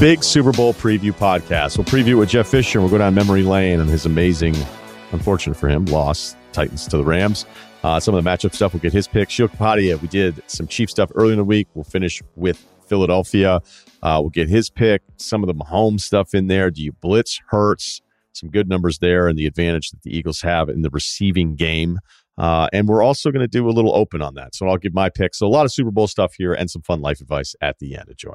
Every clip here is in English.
big Super Bowl preview podcast. We'll preview it with Jeff Fisher. We'll go down memory lane and his amazing, unfortunate for him, loss Titans to the Rams. Uh, some of the matchup stuff, we'll get his pick. Sheil Kapadia, we did some Chief stuff early in the week. We'll finish with Philadelphia. Uh, we'll get his pick. Some of the Mahomes stuff in there. Do you blitz Hurts? Some good numbers there and the advantage that the Eagles have in the receiving game. Uh, and we're also going to do a little open on that. So I'll give my pick. So a lot of Super Bowl stuff here and some fun life advice at the end. Enjoy.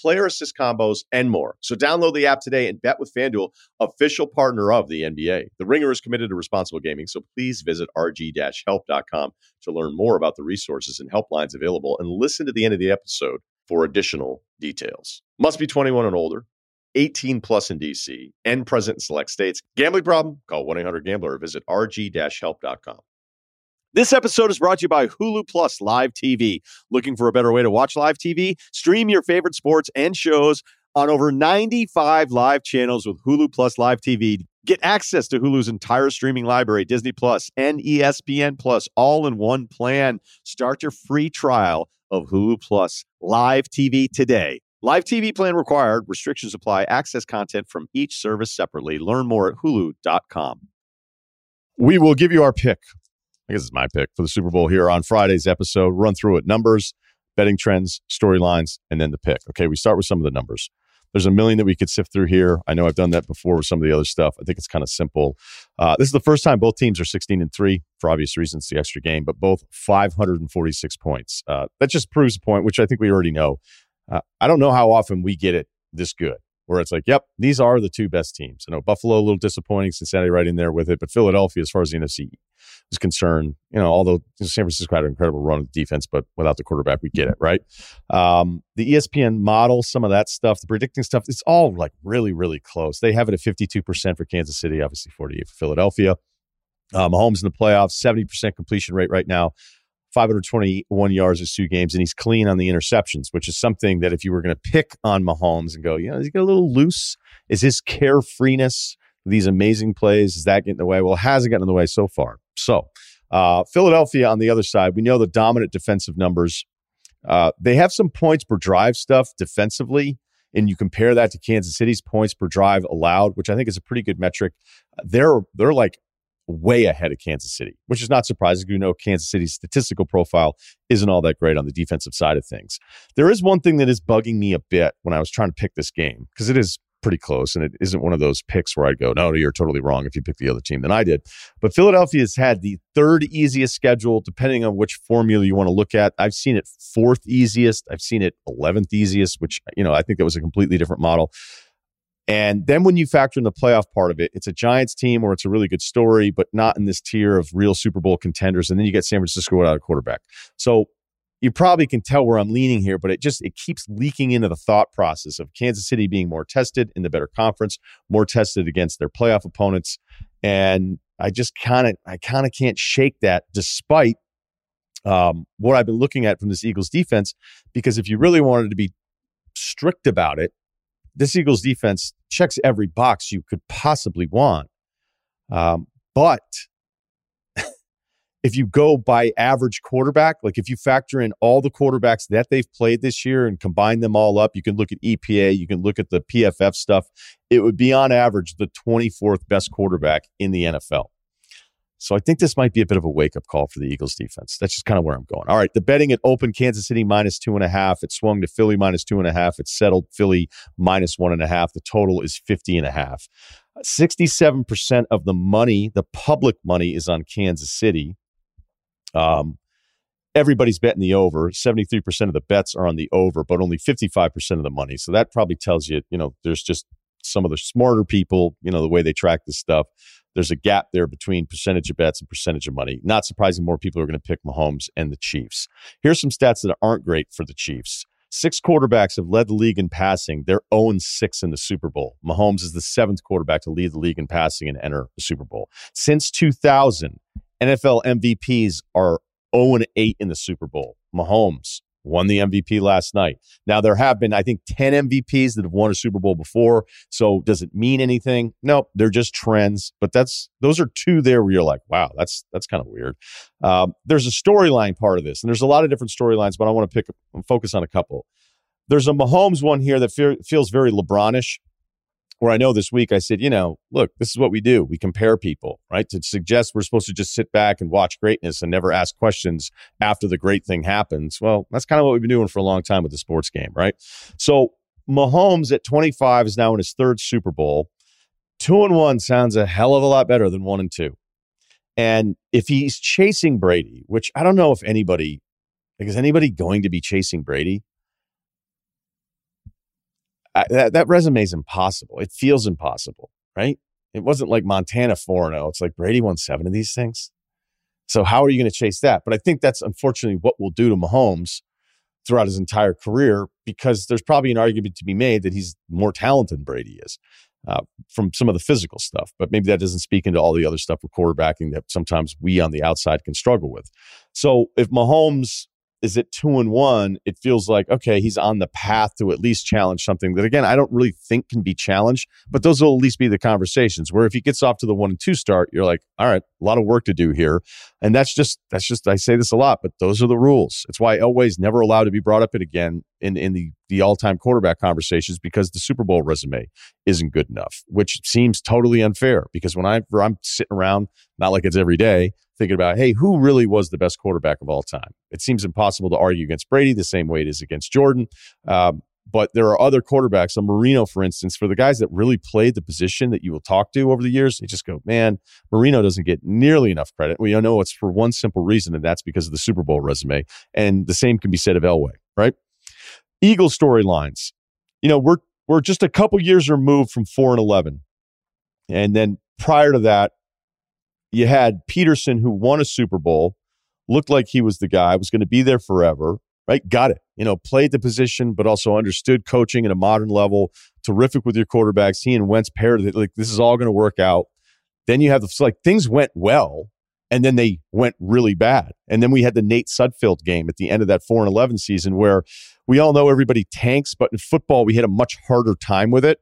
player assist combos, and more. So download the app today and bet with FanDuel, official partner of the NBA. The Ringer is committed to responsible gaming, so please visit rg-help.com to learn more about the resources and helplines available and listen to the end of the episode for additional details. Must be 21 and older. 18 plus in DC and present in select states. Gambling problem? Call 1 800 Gambler or visit rg help.com. This episode is brought to you by Hulu Plus Live TV. Looking for a better way to watch live TV? Stream your favorite sports and shows on over 95 live channels with Hulu Plus Live TV. Get access to Hulu's entire streaming library, Disney Plus and ESPN Plus, all in one plan. Start your free trial of Hulu Plus Live TV today. Live TV plan required. Restrictions apply. Access content from each service separately. Learn more at hulu.com. We will give you our pick I guess it's my pick for the Super Bowl here on Friday's episode. Run through it numbers, betting trends, storylines, and then the pick. Okay, we start with some of the numbers. There's a million that we could sift through here. I know I've done that before with some of the other stuff. I think it's kind of simple. Uh, this is the first time both teams are 16 and three for obvious reasons, the extra game, but both 546 points. Uh, that just proves a point, which I think we already know. Uh, I don't know how often we get it this good where it's like, yep, these are the two best teams. I know Buffalo a little disappointing, Cincinnati right in there with it, but Philadelphia, as far as the NFC is concerned, you know, although San Francisco had an incredible run of defense, but without the quarterback, we get it right. Um, the ESPN model, some of that stuff, the predicting stuff, it's all like really, really close. They have it at fifty-two percent for Kansas City, obviously forty-eight for Philadelphia. Um, Mahomes in the playoffs, seventy percent completion rate right now. 521 yards in two games, and he's clean on the interceptions, which is something that if you were going to pick on Mahomes and go, you know, is he get a little loose? Is his carefreeness, these amazing plays, is that getting in the way? Well, it hasn't gotten in the way so far. So, uh, Philadelphia on the other side, we know the dominant defensive numbers. Uh, they have some points per drive stuff defensively, and you compare that to Kansas City's points per drive allowed, which I think is a pretty good metric. They're they're like way ahead of Kansas City, which is not surprising. You know, Kansas City's statistical profile isn't all that great on the defensive side of things. There is one thing that is bugging me a bit when I was trying to pick this game because it is pretty close and it isn't one of those picks where I'd go, no, you're totally wrong if you pick the other team than I did. But Philadelphia has had the third easiest schedule, depending on which formula you want to look at. I've seen it fourth easiest. I've seen it 11th easiest, which, you know, I think that was a completely different model. And then when you factor in the playoff part of it, it's a Giants team where it's a really good story, but not in this tier of real Super Bowl contenders. And then you get San Francisco without a quarterback. So you probably can tell where I'm leaning here, but it just it keeps leaking into the thought process of Kansas City being more tested in the better conference, more tested against their playoff opponents. And I just kind of I kind of can't shake that despite um, what I've been looking at from this Eagles defense, because if you really wanted to be strict about it, this Eagles defense checks every box you could possibly want. Um, but if you go by average quarterback, like if you factor in all the quarterbacks that they've played this year and combine them all up, you can look at EPA, you can look at the PFF stuff. It would be on average the 24th best quarterback in the NFL. So I think this might be a bit of a wake up call for the Eagles defense. That's just kind of where I'm going. All right. The betting at open Kansas City minus two and a half. It swung to Philly minus two and a half. It settled Philly minus one and a half. The total is 50 and a half. 67% of the money, the public money, is on Kansas City. Um, everybody's betting the over. 73% of the bets are on the over, but only 55% of the money. So that probably tells you, you know, there's just some of the smarter people, you know, the way they track this stuff there's a gap there between percentage of bets and percentage of money. Not surprising, more people are going to pick Mahomes and the Chiefs. Here's some stats that aren't great for the Chiefs Six quarterbacks have led the league in passing. They're 0 6 in the Super Bowl. Mahomes is the seventh quarterback to lead the league in passing and enter the Super Bowl. Since 2000, NFL MVPs are 0 8 in the Super Bowl. Mahomes won the MVP last night. Now, there have been, I think, 10 MVPs that have won a Super Bowl before. So does it mean anything? No, they're just trends. But that's those are two there where you're like, wow, that's that's kind of weird. Um, there's a storyline part of this, and there's a lot of different storylines, but I want to pick focus on a couple. There's a Mahomes one here that fe- feels very LeBronish where I know this week I said, you know, look, this is what we do. We compare people, right? To suggest we're supposed to just sit back and watch greatness and never ask questions after the great thing happens. Well, that's kind of what we've been doing for a long time with the sports game, right? So Mahomes at 25 is now in his third Super Bowl. Two and one sounds a hell of a lot better than one and two. And if he's chasing Brady, which I don't know if anybody, like, is anybody going to be chasing Brady? That, that resume is impossible. It feels impossible, right? It wasn't like Montana 4 0. It's like Brady won seven of these things. So how are you going to chase that? But I think that's unfortunately what we'll do to Mahomes throughout his entire career because there's probably an argument to be made that he's more talented than Brady is uh, from some of the physical stuff. But maybe that doesn't speak into all the other stuff with quarterbacking that sometimes we on the outside can struggle with. So if Mahomes is at two and one, it feels like, okay, he's on the path to at least challenge something that, again, I don't really think can be challenged, but those will at least be the conversations where if he gets off to the one and two start, you're like, all right, a lot of work to do here. And that's just, that's just, I say this a lot, but those are the rules. It's why Elway's never allowed to be brought up it again in, in the, the all time quarterback conversations because the Super Bowl resume isn't good enough, which seems totally unfair because when I, I'm sitting around, not like it's every day, thinking about, hey, who really was the best quarterback of all time? It seems impossible to argue against Brady the same way it is against Jordan. Um, but there are other quarterbacks, a Marino, for instance, for the guys that really played the position that you will talk to over the years, they just go, man, Marino doesn't get nearly enough credit. We know it's for one simple reason, and that's because of the Super Bowl resume. And the same can be said of Elway, right? Eagle storylines. You know, we're we're just a couple years removed from four and eleven. And then prior to that, you had Pederson, who won a Super Bowl, looked like he was the guy, was going to be there forever, right? Got it. You know, played the position, but also understood coaching at a modern level. Terrific with your quarterbacks. He and Wentz paired. Like this is all going to work out. Then you have the like things went well, and then they went really bad. And then we had the Nate Sudfeld game at the end of that four and eleven season, where we all know everybody tanks, but in football we had a much harder time with it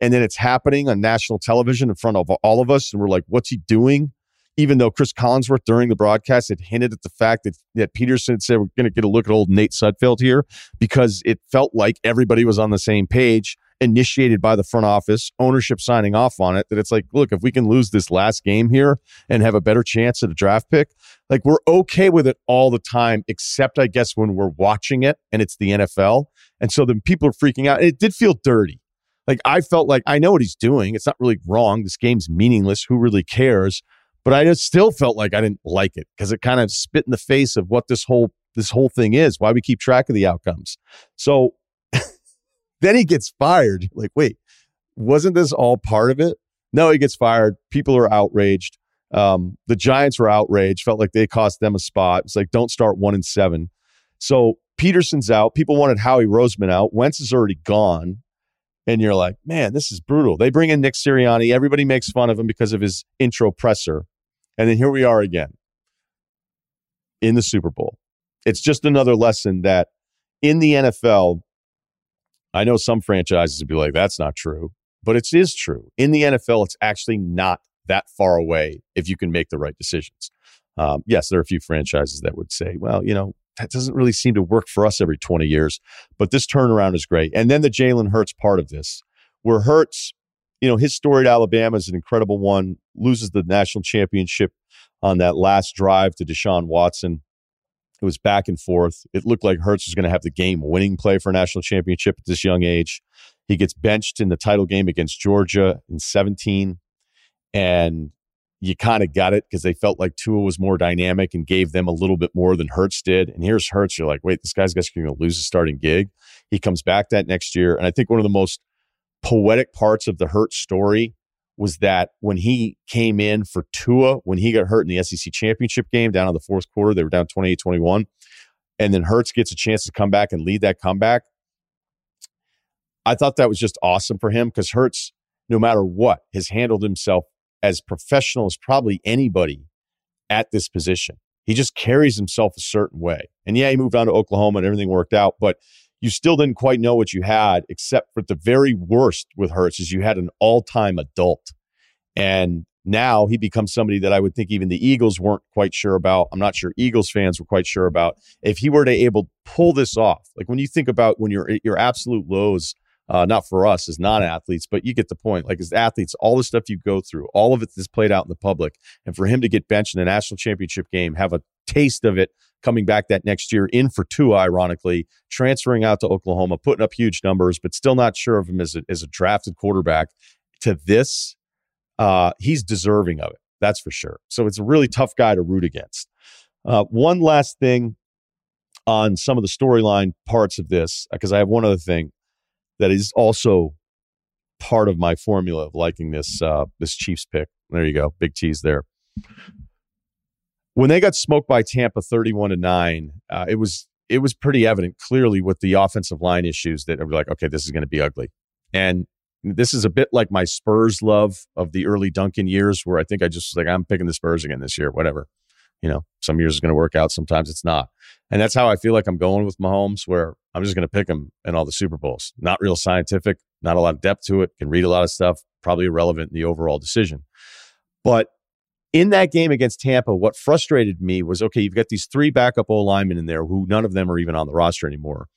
and then it's happening on national television in front of all of us. And we're like what's he doing? Even though chris collinsworth during the broadcast had hinted at the fact that, that Pederson said we're going to get a look at old nate sudfeld here because it felt like everybody was on the same page initiated by the front office ownership signing off on it that it's like look if we can lose this last game here and have a better chance at a draft pick like we're okay with it all the time except i guess when we're watching it and it's the nfl and so then people are freaking out. It did feel dirty like I felt like I know what he's doing. It's not really wrong. This game's meaningless. Who really cares? But I just still felt like I didn't like it because it kind of spit in the face of what this whole this whole thing is. Why we keep track of the outcomes. So then he gets fired. Like, wait, wasn't this all part of it? No, he gets fired. People are outraged. Um, the Giants were outraged. Felt like they cost them a spot. It's like don't start one and seven. So Pederson's out. People wanted Howie Roseman out. Wentz is already gone and you're like, man, this is brutal. They bring in Nick Sirianni. Everybody makes fun of him because of his intro presser. And then here we are again in the Super Bowl. It's just another lesson that in the NFL, I know some franchises would be like, that's not true, but it is true. In the NFL, it's actually not that far away if you can make the right decisions. Um, yes, there are a few franchises that would say, well, you know, that doesn't really seem to work for us every 20 years. But this turnaround is great. And then the Jalen Hurts part of this, where Hurts, you know, his story at Alabama is an incredible one, loses the national championship on that last drive to Deshaun Watson. It was back and forth. It looked like Hurts was going to have the game winning play for a national championship at this young age. He gets benched in the title game against Georgia in 17. And you kind of got it because they felt like Tua was more dynamic and gave them a little bit more than Hurts did. And here's Hurts. You're like, wait, this guy's going to lose his starting gig. He comes back that next year. And I think one of the most poetic parts of the Hurts story was that when he came in for Tua, when he got hurt in the SEC championship game down in the fourth quarter, they were down 28 21. and then Hurts gets a chance to come back and lead that comeback. I thought that was just awesome for him because Hurts, no matter what, has handled himself as professional as probably anybody at this position. He just carries himself a certain way. And yeah, he moved on to Oklahoma and everything worked out, but you still didn't quite know what you had, except for the very worst with Hurts is you had an all-time adult. And now he becomes somebody that I would think even the Eagles weren't quite sure about. I'm not sure Eagles fans were quite sure about. If he were to able pull this off, like when you think about when you're at your absolute lows, uh, not for us as non-athletes, but you get the point. Like as athletes, all the stuff you go through, all of it is played out in the public, and for him to get benched in a national championship game, have a taste of it coming back that next year in for Tua, ironically, transferring out to Oklahoma, putting up huge numbers, but still not sure of him as a, as a drafted quarterback. To this, uh, he's deserving of it. That's for sure. So it's a really tough guy to root against. Uh, one last thing on some of the storyline parts of this, because I have one other thing that is also part of my formula of liking this uh, this Chiefs pick. There you go, big tease there. When they got smoked by Tampa, thirty-one to nine, uh, it was it was pretty evident, clearly, with the offensive line issues that were like, okay, this is going to be ugly. And this is a bit like my Spurs love of the early Duncan years, where I think I just was like, I'm picking the Spurs again this year, whatever. You know, some years is going to work out, sometimes it's not. And that's how I feel like I'm going with Mahomes, where I'm just going to pick him in all the Super Bowls. Not real scientific, not a lot of depth to it, can read a lot of stuff, probably irrelevant in the overall decision. But in that game against Tampa, what frustrated me was okay, you've got these three backup O linemen in there who none of them are even on the roster anymore.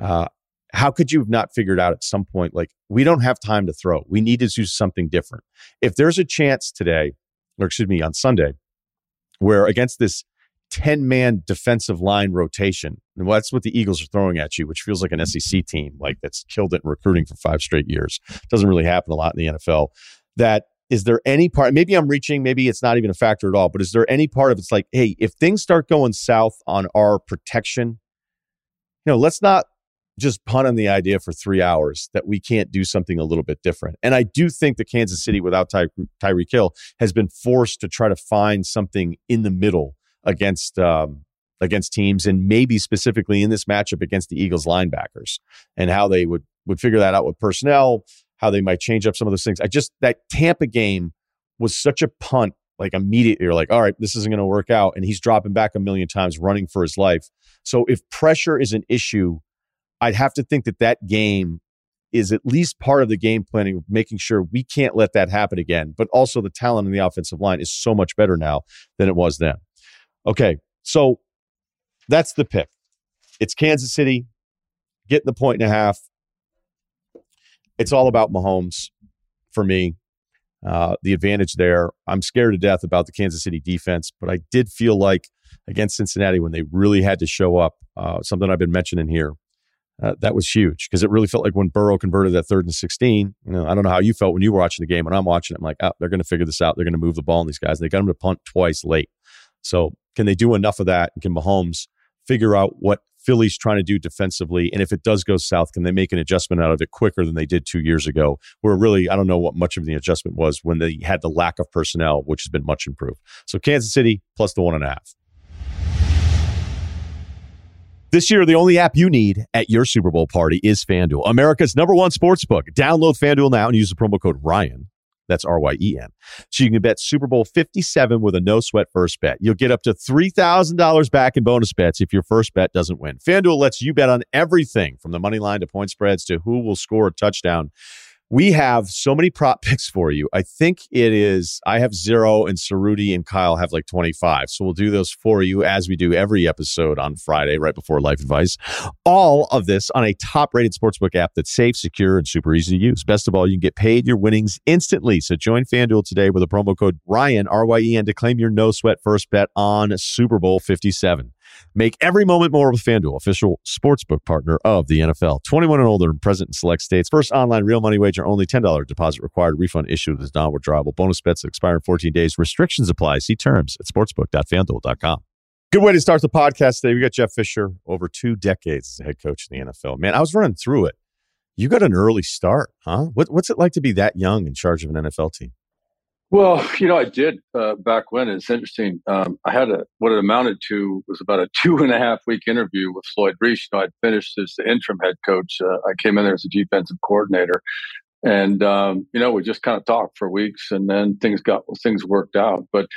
Uh, how could you have not figured out at some point, like, we don't have time to throw? We need to do something different. If there's a chance today, or excuse me, on Sunday, where against this 10 man defensive line rotation, and that's what the Eagles are throwing at you, which feels like an SEC team, like that's killed it in recruiting for five straight years. Doesn't really happen a lot in the NFL. That is there any part, maybe I'm reaching, maybe it's not even a factor at all, but is there any part of it's like, hey, if things start going south on our protection, you know, let's not just punt on the idea for three hours that we can't do something a little bit different. And I do think that Kansas City, without Ty- Tyreek Hill, has been forced to try to find something in the middle against um, against teams, and maybe specifically in this matchup against the Eagles linebackers, and how they would would figure that out with personnel, how they might change up some of those things. I just that Tampa game was such a punt. Like immediately, you're like, all right, this isn't going to work out. And he's dropping back a million times, running for his life. So if pressure is an issue I'd have to think that that game is at least part of the game planning of making sure we can't let that happen again. But also, the talent in the offensive line is so much better now than it was then. Okay, so that's the pick. It's Kansas City getting the point and a half. It's all about Mahomes for me. Uh, the advantage there. I'm scared to death about the Kansas City defense, but I did feel like against Cincinnati when they really had to show up, uh, something I've been mentioning here uh, that was huge because it really felt like when Burrow converted that third and 16. You know, I don't know how you felt when you were watching the game. When I'm watching it, I'm like, oh, they're going to figure this out. They're going to move the ball on these guys. And they got them to punt twice late. So can they do enough of that? Can Mahomes figure out what Philly's trying to do defensively? And if it does go south, can they make an adjustment out of it quicker than they did two years ago? Where really, I don't know what much of the adjustment was when they had the lack of personnel, which has been much improved. So Kansas City plus the one and a half. This year, the only app you need at your Super Bowl party is FanDuel, America's number one sports book. Download FanDuel now and use the promo code Ryen. That's R Y E N. So you can bet Super Bowl 57 with a no sweat first bet. You'll get up to $3,000 back in bonus bets if your first bet doesn't win. FanDuel lets you bet on everything from the money line to point spreads to who will score a touchdown. We have so many prop picks for you. I think it is, I have zero and Ceruti and Kyle have like 25. So we'll do those for you as we do every episode on Friday, right before Life Advice. All of this on a top rated sportsbook app that's safe, secure, and super easy to use. Best of all, you can get paid your winnings instantly. So join FanDuel today with a promo code Ryen, R Y E N, to claim your no sweat first bet on Super Bowl 57. Make every moment more with FanDuel, official sportsbook partner of the NFL. 21 and older and present in select states. First online real money wager only $10 deposit required. Refund issued with non withdrawable bonus bets expire in 14 days. Restrictions apply. See terms at sportsbook.fanduel.com. Good way to start the podcast today. We got Jeff Fisher, over two decades as a head coach in the NFL. Man, I was running through it. You got an early start, huh? What, what's it like to be that young in charge of an NFL team? Well, you know, I did uh, back when. It's interesting. Um, I had a what it amounted to was about a two and a half week interview with Floyd Reese. You know, I'd finished as the interim head coach. Uh, I came in there as a defensive coordinator, and um, you know, we just kind of talked for weeks, and then things got things worked out. But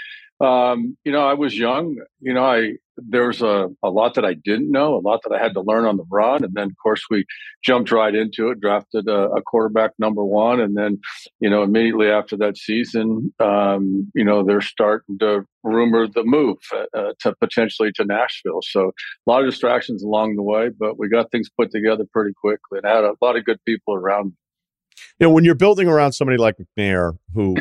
um, you know, I was young. You know, I there's a, a lot that I didn't know, a lot that I had to learn on the run, and then of course we jumped right into it, drafted a, a quarterback number one, and then you know immediately after that season, um, you know they're starting to rumor the move uh, uh, to potentially to Nashville. So a lot of distractions along the way, but we got things put together pretty quickly, and had a lot of good people around. You know, when you're building around somebody like McNair, who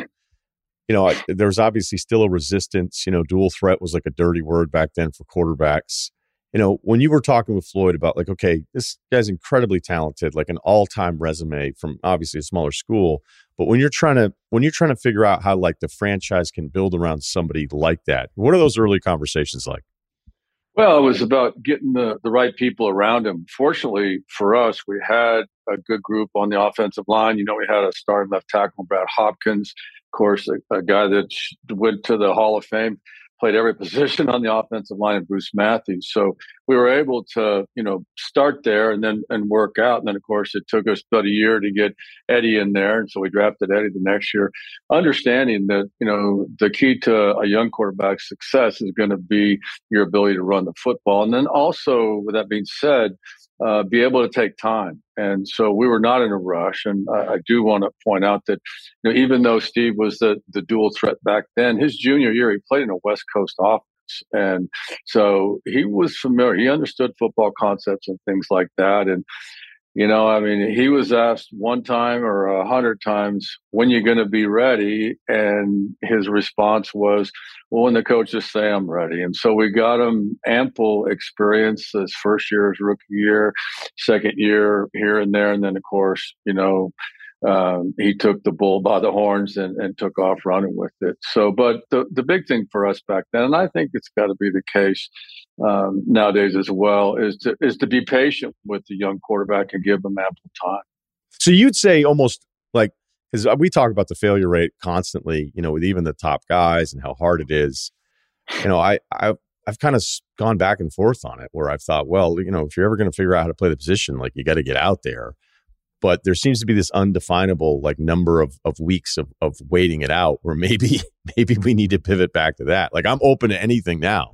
you know, there's obviously still a resistance. You know, dual threat was like a dirty word back then for quarterbacks. You know, when you were talking with Floyd about like, okay, this guy's incredibly talented, like an all-time resume from obviously a smaller school, but when you're trying to when you're trying to figure out how like the franchise can build around somebody like that, what are those early conversations like? Well, it was about getting the, the right people around him. Fortunately for us, we had a good group on the offensive line. You know, we had a starting left tackle, Brad Hopkins course, a, a, guy that went to the Hall of Fame, played every position on the offensive line, Bruce Matthews. So we were able to, you know, start there and then and work out. And then, of course, it took us about a year to get Eddie in there, and so we drafted Eddie the next year, understanding that you know the key to a young quarterback's success is going to be your ability to run the football. And then also, with that being said uh, be able to take time. And so we were not in a rush. And I, I do want to point out that you know, even though Steve was the, the dual threat back then, his junior year, he played in a West Coast offense. And so he was familiar. He understood football concepts and things like that. And you know, I mean, he was asked one time or a hundred times, when you're going to be ready? And his response was, well, when the coaches say I'm ready. And so we got him ample experience his first year, his rookie year, second year here and there. And then, of course, you know, um, he took the bull by the horns and, and took off running with it. So, but the, the big thing for us back then, and I think it's got to be the case um, nowadays as well, is to is to be patient with the young quarterback and give them ample time. So you'd say almost like because we talk about the failure rate constantly, you know, with even the top guys and how hard it is. You know, I I I've kind of gone back and forth on it where I've thought, well, you know, if you're ever going to figure out how to play the position, like you got to get out there but there seems to be this undefinable like number of, of weeks of, of waiting it out where maybe maybe we need to pivot back to that. Like i'm open to anything now.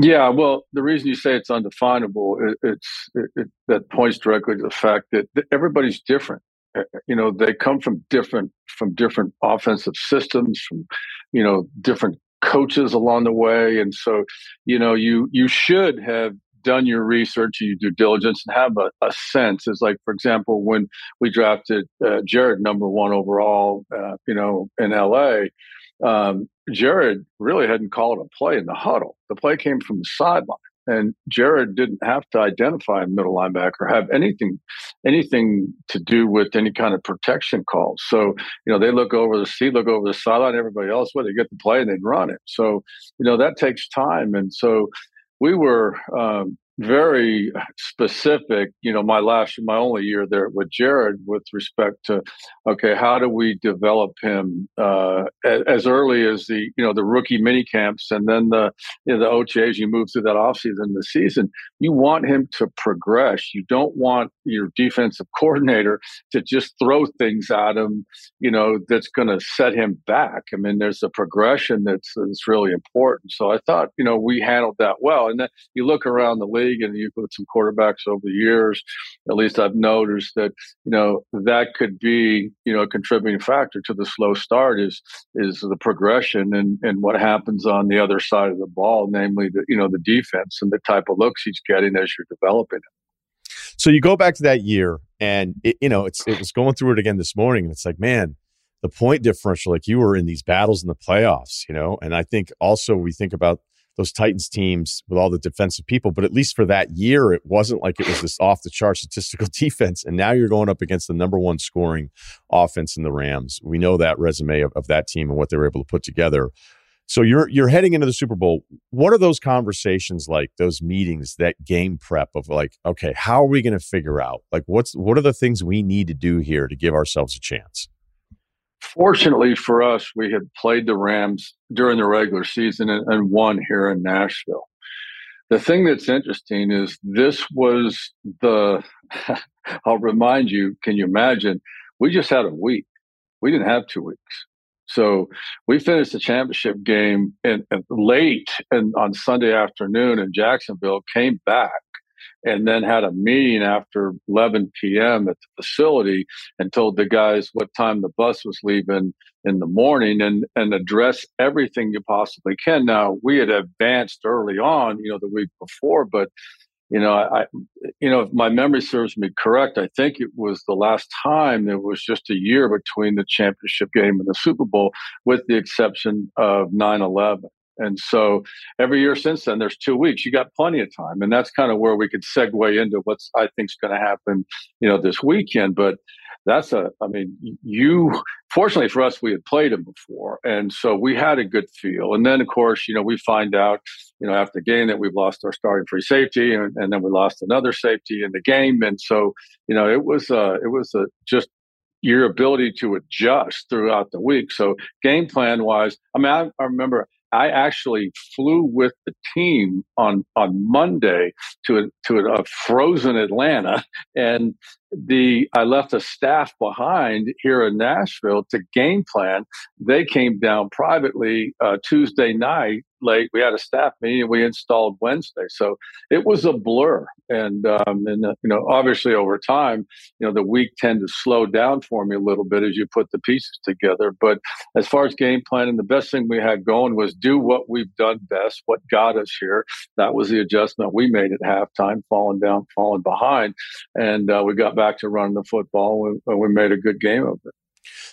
Yeah well the reason you say it's undefinable it, it's it, it, that points directly to the fact that everybody's different. Uh, uh, you know they come from different from different offensive systems from you know different coaches along the way and so you know you you should have done your research and your due diligence and have a, a sense is like for example when we drafted uh, jared number one overall uh, you know in la um, jared really hadn't called a play in the huddle the play came from the sideline and Jared didn't have to identify a middle linebacker, have anything, anything to do with any kind of protection calls. So you know they look over the seat, look over the sideline. Everybody else, where they get the play and they run it. So you know that takes time, and so we were um, very specific you know my last my only year there with jared with respect to okay how do we develop him uh, as early as the you know the rookie mini camps and then the you know, the otas you move through that offseason the season. You want him to progress. You don't want your defensive coordinator to just throw things at him you know that's going to set him back. I mean there's a progression that's, that's really important. So i thought you know we handled that well. And then you look around the league league and you've put some quarterbacks over the years, at least I've noticed that, you know, that could be, you know, a contributing factor to the slow start is is the progression and, and what happens on the other side of the ball, namely the, you know, the defense and the type of looks he's getting as you're developing. So you go back to that year and it, you know, it's it was going through it again this morning and it's like, man, the point differential, like you were in these battles in the playoffs, you know, and I think also we think about those Titans teams with all the defensive people. But at least for that year, it wasn't like it was this off the chart statistical defense. And now you're going up against the number one scoring offense in the Rams. We know that resume of, of that team and what they were able to put together. So you're you're heading into the Super Bowl. What are those conversations like? Those meetings, that game prep of like, okay, how are we going to figure out like what's what are the things we need to do here to give ourselves a chance? Fortunately for us, we had played the Rams during the regular season and, and won here in Nashville. The thing that's interesting is this was the, I'll remind you, can you imagine? We just had a week. We didn't have two weeks. So we finished the championship game in, in late and on Sunday afternoon in Jacksonville, came back and then had a meeting after 11 p.m. at the facility and told the guys what time the bus was leaving in the morning and and address everything you possibly can. Now we had advanced early on, you know, the week before, but you know, I, you know, if my memory serves me correct, I think it was the last time there was just a year between the championship game and the Super Bowl, with the exception of 9 11. And so every year since then, there's two weeks. You got plenty of time, and that's kind of where we could segue into what's I think is going to happen, you know, this weekend. But that's a, I mean, you, fortunately for us, we had played him before. And so we had a good feel. And then, of course, you know, we find out, you know, after the game that we've lost our starting free safety and, and then we lost another safety in the game. And so, you know, it was, uh, it was a, just your ability to adjust throughout the week. So game plan wise, I mean, I, I remember I actually flew with the team on on Monday to a, to a frozen Atlanta, and the I left a staff behind here in Nashville to game plan. They came down privately uh, Tuesday night late. We had a staff meeting we installed Wednesday, so it was a blur. And um, and uh, you know, obviously over time, you know, the week tend to slow down for me a little bit as you put the pieces together. But as far as game planning, the best thing we had going was do what we've done best, what got us here. That was the adjustment we made at halftime, falling down, falling behind, and uh, we got back back to running the football, and we made a good game of it.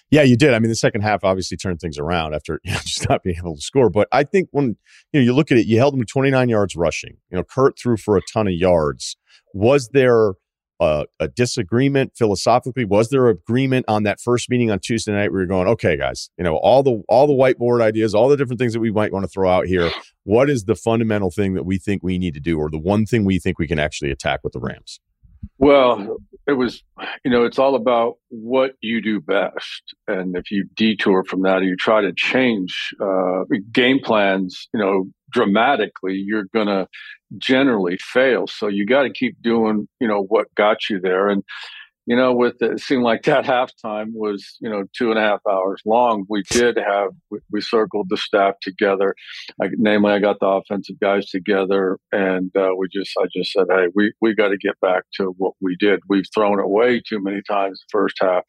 Yeah, you did. I mean, the second half obviously turned things around after you know, just not being able to score. But I think when you know you look at it, you held them to 29 yards rushing. You know, Kurt threw for a ton of yards. Was there a, a disagreement philosophically? Was there agreement on that first meeting on Tuesday night where you're going, okay, guys, you know, all the all the whiteboard ideas, all the different things that we might want to throw out here. What is the fundamental thing that we think we need to do, or the one thing we think we can actually attack with the Rams? Well, it was, you know, it's all about what you do best. And if you detour from that or you try to change uh, game plans, you know, dramatically, you're going to generally fail. So you got to keep doing, you know, what got you there. And, you know, with it, seemed like that halftime was, you know, two and a half hours long. We did have, we, we circled the staff together. I, namely, I got the offensive guys together and uh, we just, I just said, hey, we, we got to get back to what we did. We've thrown it away too many times the first half.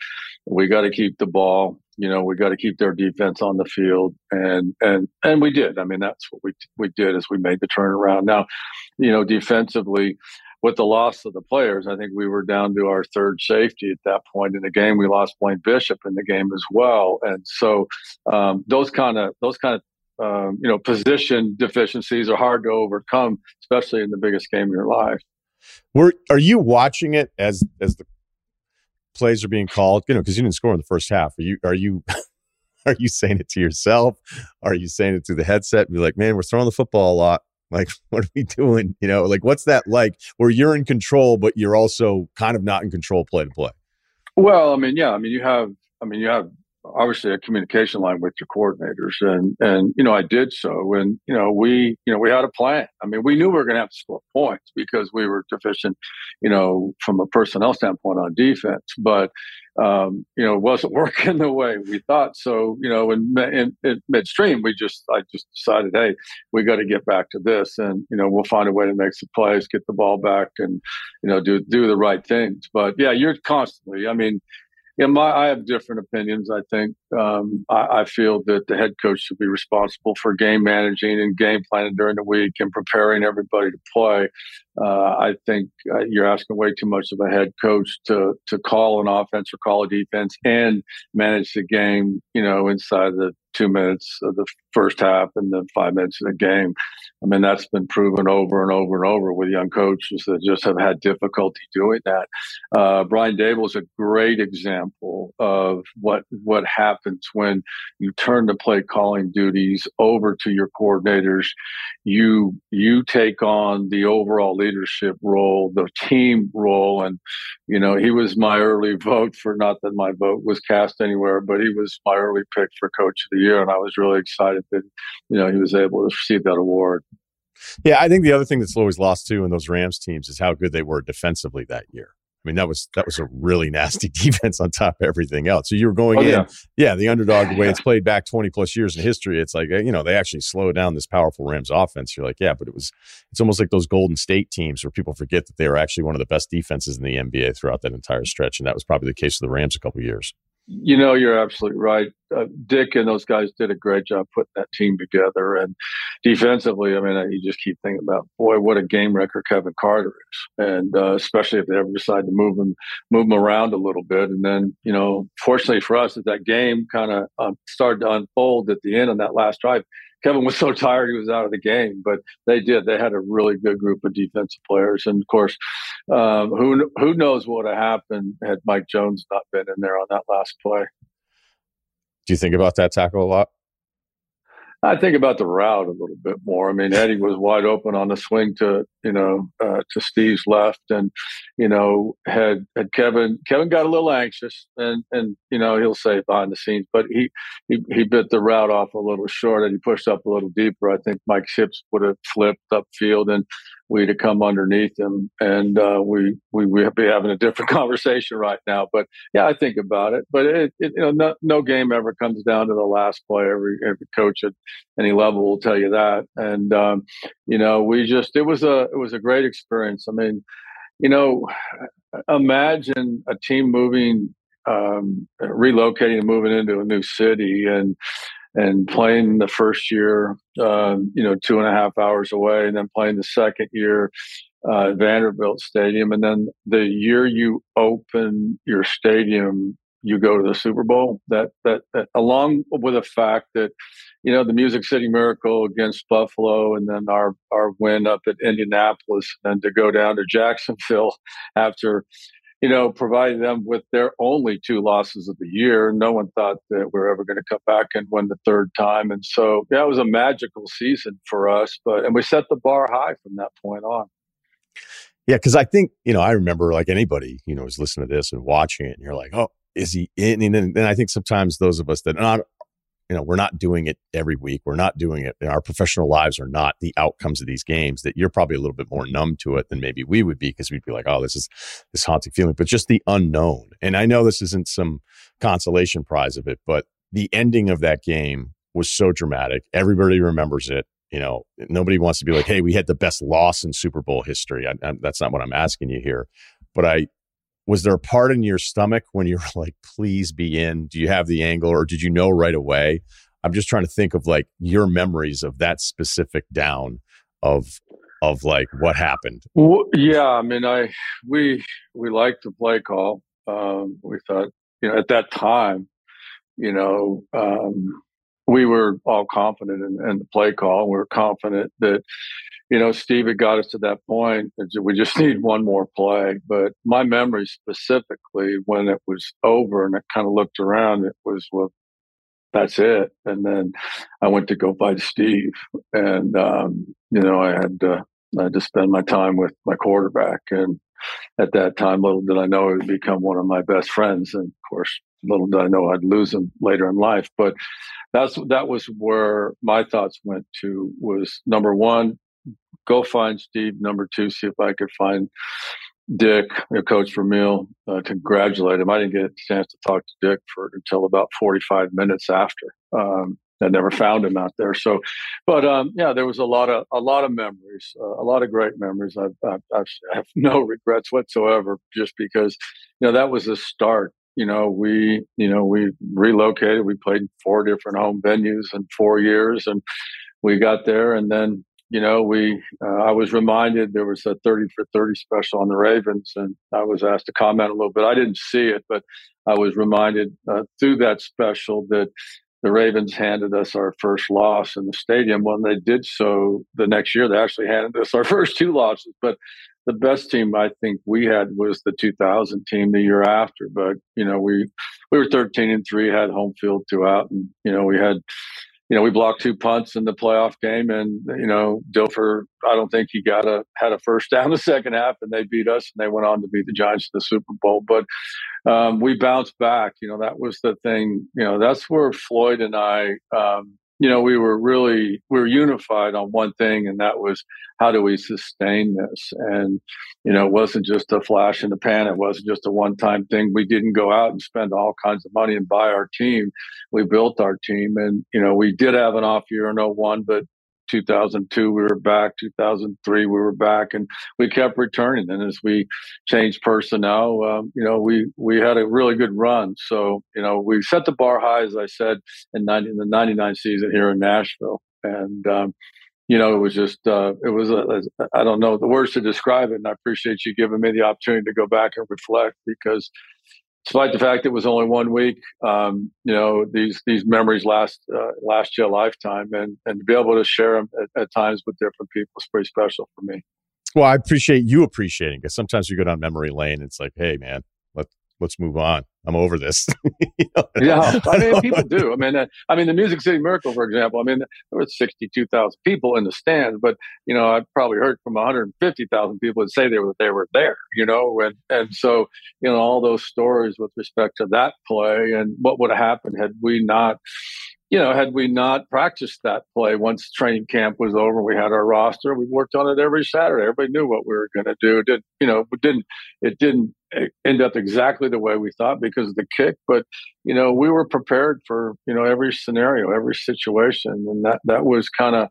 We got to keep the ball. You know, we got to keep their defense on the field, and and and we did. I mean, that's what we we did as we made the turnaround. Now, you know, defensively, with the loss of the players, I think we were down to our third safety at that point in the game. We lost Blaine Bishop in the game as well, and so um, those kind of those kind of um, you know position deficiencies are hard to overcome, especially in the biggest game of your life. Were are you watching it as as the plays are being called? You know, because you didn't score in the first half. Are you are you are you saying it to yourself? Are you saying it to the headset? Be like, man, we're throwing the football a lot. Like, what are we doing? You know, like what's that like where you're in control, but you're also kind of not in control play to play? Well, I mean, yeah, I mean, you have, I mean, you have obviously a communication line with your coordinators and and you know I did so and you know we you know we had a plan. I mean we knew we were going to have to score points because we were deficient you know from a personnel standpoint on defense but um, you know it wasn't working the way we thought so you know in, in, in midstream we just I just decided hey we got to get back to this and you know we'll find a way to make some plays get the ball back and you know do do the right things but yeah you're constantly I mean yeah, my I have different opinions. I think um, I, I, feel that the head coach should be responsible for game managing and game planning during the week and preparing everybody to play. Uh, I think uh, you're asking way too much of a head coach to to call an offense or call a defense and manage the game. You know, inside the two minutes of the first half and the five minutes of the game. I mean, that's been proven over and over and over with young coaches that just have had difficulty doing that. Uh, Brian Daboll is a great example of what what happens when you turn the play calling duties over to your coordinators. You you take on the overall leadership role, the team role. And, you know, he was my early vote for not that my vote was cast anywhere, but he was my early pick for coach of the year. And I was really excited that, you know, he was able to receive that award. Yeah, I think the other thing that's always lost too in those Rams teams is how good they were defensively that year. I mean, that was that was a really nasty defense on top of everything else. So you were going oh, in, yeah. yeah. the underdog, the way it's played back twenty plus years in history. It's like you know they actually slowed down this powerful Rams offense. You're like, yeah, but it was it's almost like those Golden State teams where people forget that they were actually one of the best defenses in the NBA throughout that entire stretch, and that was probably the case of the Rams a couple years. You know, you're absolutely right. Uh, Dick and those guys did a great job putting that team together. And defensively, I mean, you just keep thinking about, boy, what a game wrecker Kevin Carter is, and uh, especially if they ever decide to move him, move him around a little bit. And then, you know, fortunately for us, as that game kind of um, started to unfold at the end on that last drive, Kevin was so tired he was out of the game, but they did. They had a really good group of defensive players, and of course, um, who who knows what would have happened had Mike Jones not been in there on that last play. Do you think about that tackle a lot? I think about the route a little bit more. I mean, Eddie was wide open on the swing to you know uh, to Steve's left, and you know had had Kevin Kevin got a little anxious, and and you know he'll say behind the scenes, but he he he bit the route off a little short, and he pushed up a little deeper. I think Mike hips would have flipped upfield, and we to come underneath him, and uh, we we would be having a different conversation right now. But yeah, I think about it. But it, it, you know, no, no, game ever comes down to the last play. Every every coach at any level will tell you that. And um, you know, we just it was a it was a great experience. I mean, you know, imagine a team moving, um, relocating and moving into a new city and and playing the first year, uh, you know, two and a half hours away, and then playing the second year uh, Vanderbilt Stadium, and then the year you open your stadium, you go to the Super Bowl. That that, that along with the fact that you know the Music City Miracle against Buffalo, and then our our win up at Indianapolis, and to go down to Jacksonville after you know, providing them with their only two losses of the year. No one thought that we are ever going to come back and win the third time. And so, yeah, was a magical season for us. But, and we set the bar high from that point on. Yeah. Cause I think, you know, I remember like anybody, you know, is listening to this and watching it and you're like, oh, is he in? And, and I think sometimes those of us that not you know, we're not doing it every week. We're not doing it. Our professional lives are not the outcomes of these games that you're probably a little bit more numb to it than maybe we would be because we'd be like, oh, this is this haunting feeling, but just the unknown. And I know this isn't some consolation prize of it, but the ending of that game was so dramatic. Everybody remembers it. You know, nobody wants to be like, hey, we had the best loss in Super Bowl history. I, I, that's not what I'm asking you here. But I, was there a part in your stomach when you were like, please be in? Do you have the angle or did you know right away? I'm just trying to think of like your memories of that specific down of of like what happened. Well, yeah, I mean, I we we liked the play call. Um, we thought, you know, at that time, you know, um, we were all confident in, in the play call. We were confident that you know, Steve had got us to that point. We just need one more play. But my memory specifically, when it was over and I kind of looked around, it was, well, that's it. And then I went to go fight Steve. And, um, you know, I had, to, I had to spend my time with my quarterback. And at that time, little did I know he would become one of my best friends. And of course, little did I know I'd lose him later in life. But that's that was where my thoughts went to was number one, go find Steve. Number two, see if I could find Dick, your coach Vermeil, uh, congratulate him. I didn't get a chance to talk to Dick for until about 45 minutes after. Um, I never found him out there. So, but um, yeah, there was a lot of a lot of memories, uh, a lot of great memories. I've, I've, I've, I have no regrets whatsoever, just because you know that was the start. You know, we you know we relocated. We played four different home venues in four years, and we got there, and then you know, we uh, I was reminded there was a 30 for 30 special on the Ravens, and I was asked to comment a little bit. I didn't see it, but I was reminded uh, through that special that the Ravens handed us our first loss in the stadium. When they did so the next year, they actually handed us our first two losses. But the best team I think we had was the 2000 team the year after. But you know, we we were 13 and three, had home field throughout, and you know, we had you know, we blocked two punts in the playoff game, and you know, Dilfer, I don't think he got a had a first down the second half, and they beat us, and they went on to beat the Giants in the Super Bowl. But um, we bounced back. You know, that was the thing. You know, that's where Floyd and I um, you know, we were really we were unified on one thing, and that was how do we sustain this? And you know, it wasn't just a flash in the pan. It wasn't just a one time thing. We didn't go out and spend all kinds of money and buy our team. We built our team, and you know, we did have an off year in 01, but 2002 we were back 2003 we were back and we kept returning. And as we changed personnel um, you know we we had a really good run. So you know we set the bar high as i said in, 90, in the 99 season here in nashville. And um, you know it was just uh, it was I don't know the words to describe it and i appreciate you giving me the opportunity to go back and reflect because despite the fact it was only one week, um, you know these these memories last uh, last you a lifetime, and and to be able to share them at, at times with different people is pretty special for me. Well, I appreciate you appreciating because sometimes you go down memory lane. And it's like, hey, man, let's move on. I'm over this. you know? Yeah, I mean, people do. I mean, uh, I mean, the Music City Miracle, for example. I mean, there was 62,000 people in the stands, but you know, I've probably heard from 150,000 people that say they were they were there. You know, and and so you know, all those stories with respect to that play and what would have happened had we not you know, had we not practiced that play once training camp was over, we had our roster. We worked on it every Saturday. Everybody knew what we were going to do. Did, you know, it didn't it didn't eh, end up exactly the way we thought because of the kick, but you know, we were prepared for you know every scenario, every situation, and that that was kind of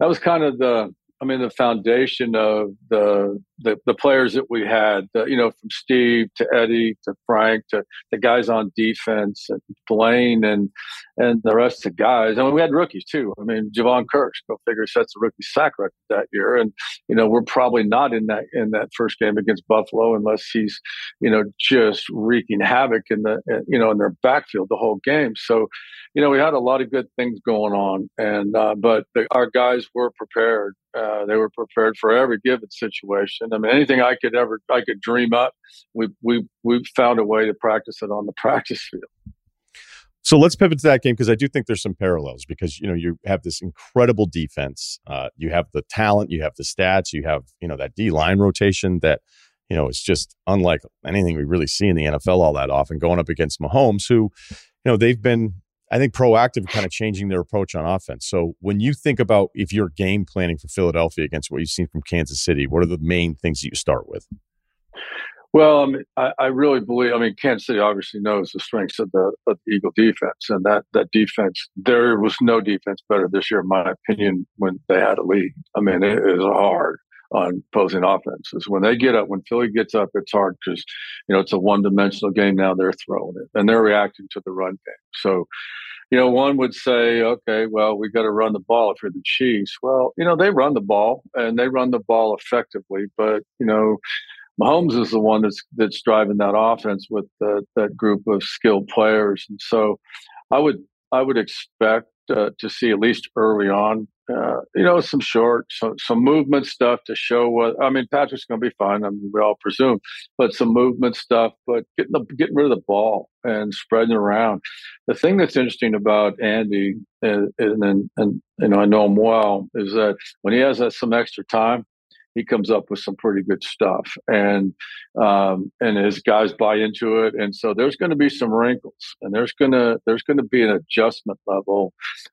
that was kind of the I mean, the foundation of the the, the players that we had, the, you know, from Steve to Eddie to Frank to the guys on defense and Blaine and and the rest of the guys. I mean, we had rookies too. I mean, Jevon Kearse, go figure, sets a rookie sack record that year, and you know, we're probably not in that in that first game against Buffalo unless he's, you know, just wreaking havoc in the you know in their backfield the whole game. So, you know, we had a lot of good things going on, and uh, but the, our guys were prepared. Uh, they were prepared for every given situation. I mean, anything I could ever I could dream up, we we we found a way to practice it on the practice field. So let's pivot to that game because I do think there's some parallels because you know you have this incredible defense, uh, you have the talent, you have the stats, you have you know that D line rotation that you know is just unlike anything we really see in the NFL all that often. Going up against Mahomes, who you know they've been I think proactive, kind of changing their approach on offense. So when you think about if you're game planning for Philadelphia against what you've seen from Kansas City, what are the main things that you start with? Well, I, mean, I, I really believe. I mean, Kansas City obviously knows the strengths of the, of the Eagle defense, and that that defense. There was no defense better this year, in my opinion, when they had a lead. I mean, it is hard on opposing offenses. When they get up, when Philly gets up, it's hard because, you know, it's a one dimensional game now. They're throwing it and they're reacting to the run game. So, you know, one would say, okay, well, we got to run the ball if you're the Chiefs. Well, you know, they run the ball and they run the ball effectively, but, you know, Mahomes is the one that's that's driving that offense with the, that group of skilled players, and so I would I would expect uh, to see at least early on uh, you know, some short, some, some movement stuff to show what. I mean, Patrick's going to be fine. I mean, we all presume, but some movement stuff. But getting the getting rid of the ball and spreading around. The thing that's interesting about Andy, and and, and you know, I know him well, is that when he has some extra time, he comes up with some pretty good stuff, and um, and his guys buy into it, and so there's going to be some wrinkles, and there's gonna there's going to be an adjustment level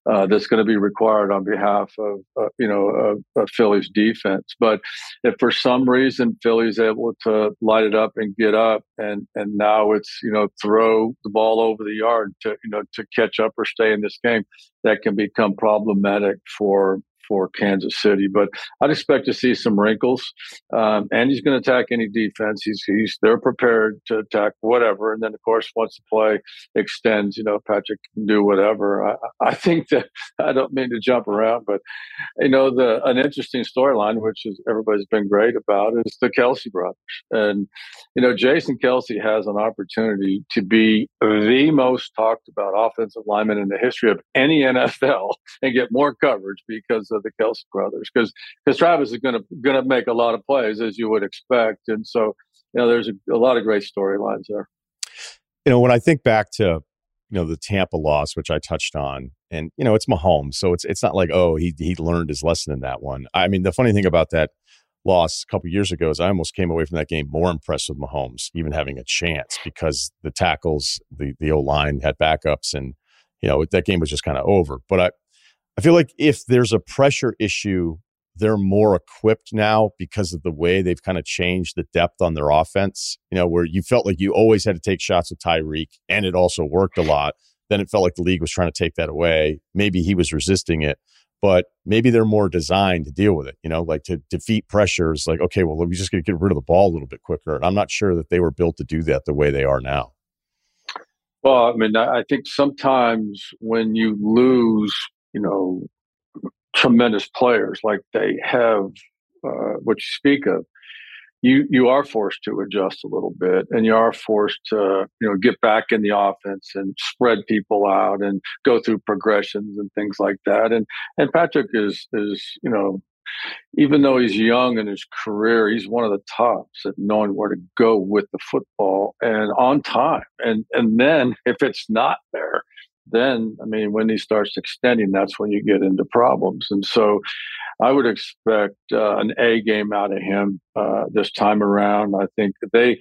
uh, that's going to be required on behalf of uh, you know of, of Philly's defense. But if for some reason Philly's able to light it up and get up, and and now it's you know throw the ball over the yard to you know to catch up or stay in this game, that can become problematic for for Kansas City. But I'd expect to see some wrinkles. Um, and he's going to attack any defense. He's, he's they're prepared to attack whatever. And then of course once the play extends, you know, Patrick can do whatever. I, I think that I don't mean to jump around, but you know, the an interesting storyline, which is everybody's been great about, is the Kelce brothers. And you know, Jason Kelce has an opportunity to be the most talked about offensive lineman in the history of any NFL and get more coverage because of the Kelce brothers because because Travis is going to going to make a lot of plays as you would expect, and so you know there's a, a lot of great storylines there. You know, when I think back to you know the Tampa loss, which I touched on, and you know it's Mahomes, so it's it's not like oh he he learned his lesson in that one. I mean, the funny thing about that loss a couple years ago is I almost came away from that game more impressed with Mahomes, even having a chance because the tackles, the the O line had backups, and you know that game was just kind of over. But I I feel like if there's a pressure issue they're more equipped now because of the way they've kind of changed the depth on their offense. You know, where you felt like you always had to take shots with Tyreek and it also worked a lot. Then it felt like the league was trying to take that away. Maybe he was resisting it, but maybe they're more designed to deal with it, you know, like to defeat pressures. Like, okay, well, we just get rid of the ball a little bit quicker. And I'm not sure that they were built to do that the way they are now. Well, I mean, I think sometimes when you lose, you know, tremendous players like they have, uh, what you speak of, you you are forced to adjust a little bit, and you are forced to you know get back in the offense and spread people out and go through progressions and things like that. And and Patrick is is you know even though he's young in his career, he's one of the tops at knowing where to go with the football and on time. And and then if it's not there, then I mean, when he starts extending, that's when you get into problems. And so, I would expect uh, an A game out of him uh, this time around. I think they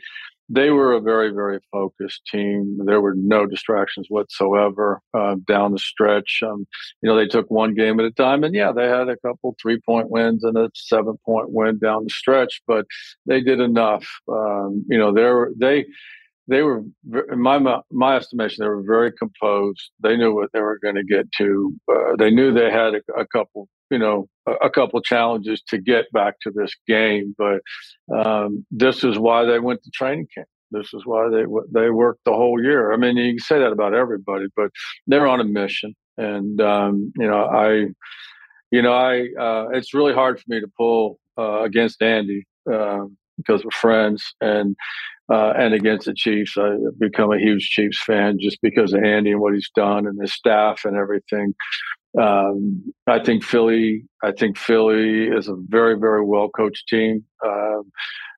they were a very very focused team. There were no distractions whatsoever uh, down the stretch. Um, you know, they took one game at a time, and yeah, they had a couple three point wins and a seven point win down the stretch, but they did enough. Um, you know, they they they were in my my estimation they were very composed. They knew what they were going to get to uh, they knew they had a, a, couple you know a, a, couple challenges to get back to this game but um, this is why they went to training camp. This is why they they worked the whole year. I mean you can say that about everybody but they're on a mission. And um, you know i you know i uh, it's really hard for me to pull uh, against andy um, because we're friends. And uh, and against the Chiefs. I've become a huge Chiefs fan just because of Andy and what he's done and his staff and everything. Um, I think Philly. I think Philly is a very, very well coached team. Um,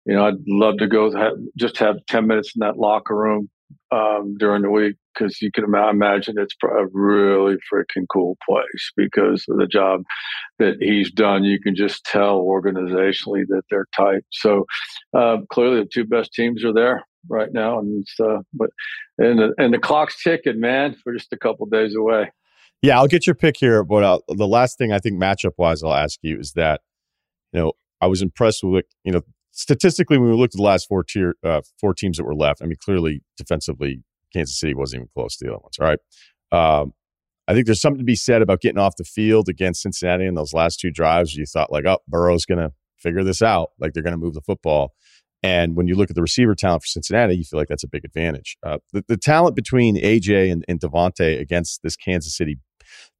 you know, I'd love to go have, just have ten minutes in that locker room um, during the week because you can imagine it's a really freaking cool place because of the job that he's done. You can just tell organizationally that they're tight. So uh, clearly, the two best teams are there right now, and uh, but and the, and the clock's ticking, man. We're just a couple days away. Yeah, I'll get your pick here. But uh, the last thing I think matchup wise, I'll ask you is that you know I was impressed with you know statistically, when we looked at the last four tier, uh, four teams that were left, I mean, clearly defensively, Kansas City wasn't even close to the other ones. All right. Um, I think there's something to be said about getting off the field against Cincinnati in those last two drives. You thought like, oh, Burrow's going to figure this out. Like they're going to move the football. And when you look at the receiver talent for Cincinnati, you feel like that's a big advantage. Uh, the, the, talent between AJ and, and DeVonta against this Kansas City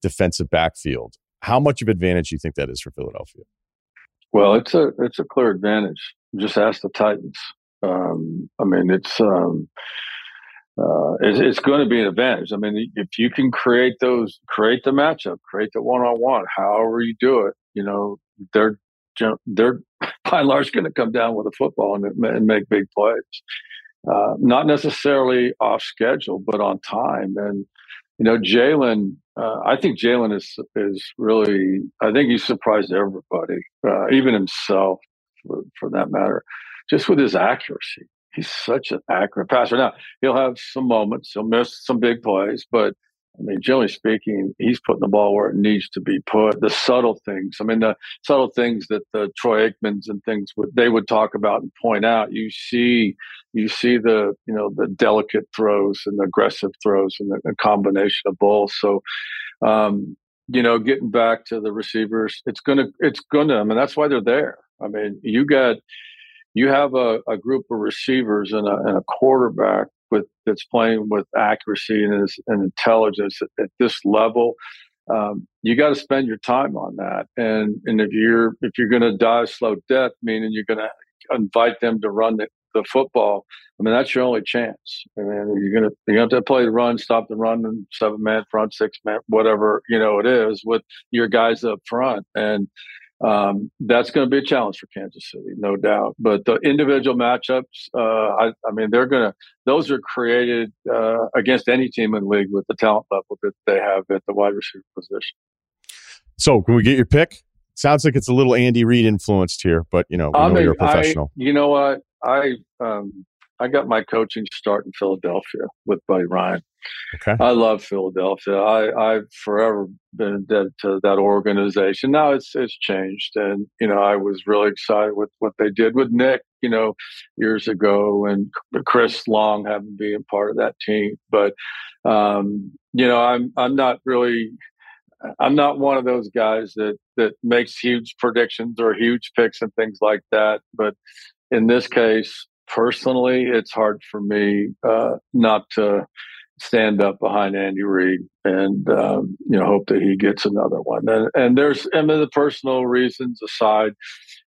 defensive backfield, how much of advantage do you think that is for Philadelphia? Well, it's a it's a clear advantage. Just ask the Titans. Um, I mean, it's um, uh, it's, it's, going to be an advantage. I mean, if you can create those, create the matchup, create the one on one, however you do it, you know, they're they're by and large going to come down with a football and, and make big plays. Uh, not necessarily off schedule, but on time. And you know, Jalen, uh, I think Jalen is is really. I think he surprised everybody, uh, even himself, for, for that matter, just with his accuracy. He's such an accurate passer. Now he'll have some moments, he'll miss some big plays, but I mean, generally speaking, he's putting the ball where it needs to be put. The subtle things. I mean, the subtle things that the Troy Aikmans and things would they would talk about and point out. You see, you see the you know the delicate throws and the aggressive throws and the, the combination of both. So, um, you know, getting back to the receivers, it's gonna it's gonna. I mean, that's why they're there. I mean, you got you have a, a group of receivers and a, and a quarterback with that's playing with accuracy and, is, and intelligence at, at, this level. Um, you got to spend your time on that, and and if you're if you're going to die a slow death, meaning you're going to invite them to run the, the football. I mean, that's your only chance. I mean, you're gonna you have to play the run, stop the run, and seven man front, six man, whatever you know it is, with your guys up front. And um, that's going to be a challenge for Kansas City, no doubt. But the individual matchups, uh, I, I, mean, they're going to; those are created uh, against any team in the league with the talent level that they have at the wide receiver position. So, can we get your pick? Sounds like it's a little Andy Reid influenced here, but you know, we I know mean, you're a professional. I, you know what? I um, I got my coaching start in Philadelphia with Buddy Ryan. Okay. I love Philadelphia. I, I've forever been indebted to that organization. Now it's it's changed, and you know I was really excited with what they did with Nick, you know, years ago, and Chris Long having been part of that team. But um, you know, I'm I'm not really. I'm not one of those guys that that makes huge predictions or huge picks and things like that. But in this case, personally, it's hard for me uh, not to stand up behind Andy Reid and um, you know hope that he gets another one. And, and there's mean the personal reasons aside,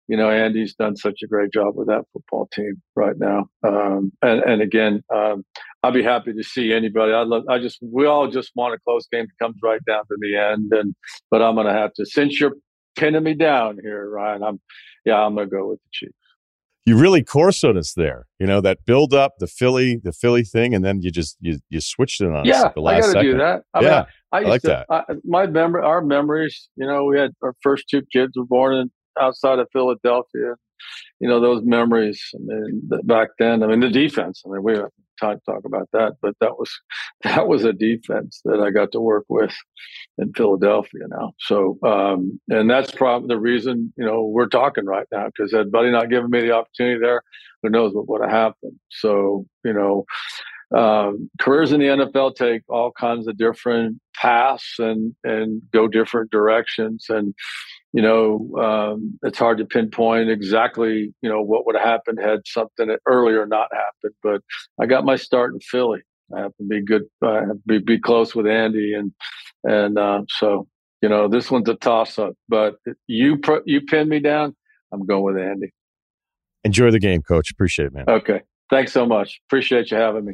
you know Andy's done such a great job with that football team right now. Um, and and again, um, I'd be happy to see anybody. I love. I just we all just want a close game that comes right down to the end. And but I'm going to have to since you're pinning me down here, Ryan. I'm yeah I'm going to go with the Chiefs you really corsoed us there. You know that build up, the Philly, the Philly thing, and then you just you you switched it on yeah, us at the last I got to do that. I yeah, mean, I, I, I like to, that. I, my memory, our memories. You know, we had our first two kids were born in outside of Philadelphia. You know those memories. I mean, back then. I mean, the defense. I mean, we have time to talk about that, but that was that was a defense that I got to work with in Philadelphia now. So, um, and that's probably the reason you know we're talking right now because had Buddy not given me the opportunity there, who knows what would have happened. So, you know, um, careers in the NFL take all kinds of different paths and and go different directions and you know, um, it's hard to pinpoint exactly, you know, what would have happened had something earlier not happened. But I got my start in Philly. I have to be good, I have to be, be close with Andy, and and uh, so you know, this one's a toss up. But you you pin me down, I'm going with Andy. Enjoy the game, Coach. Appreciate it, man. Okay, thanks so much. Appreciate you having me.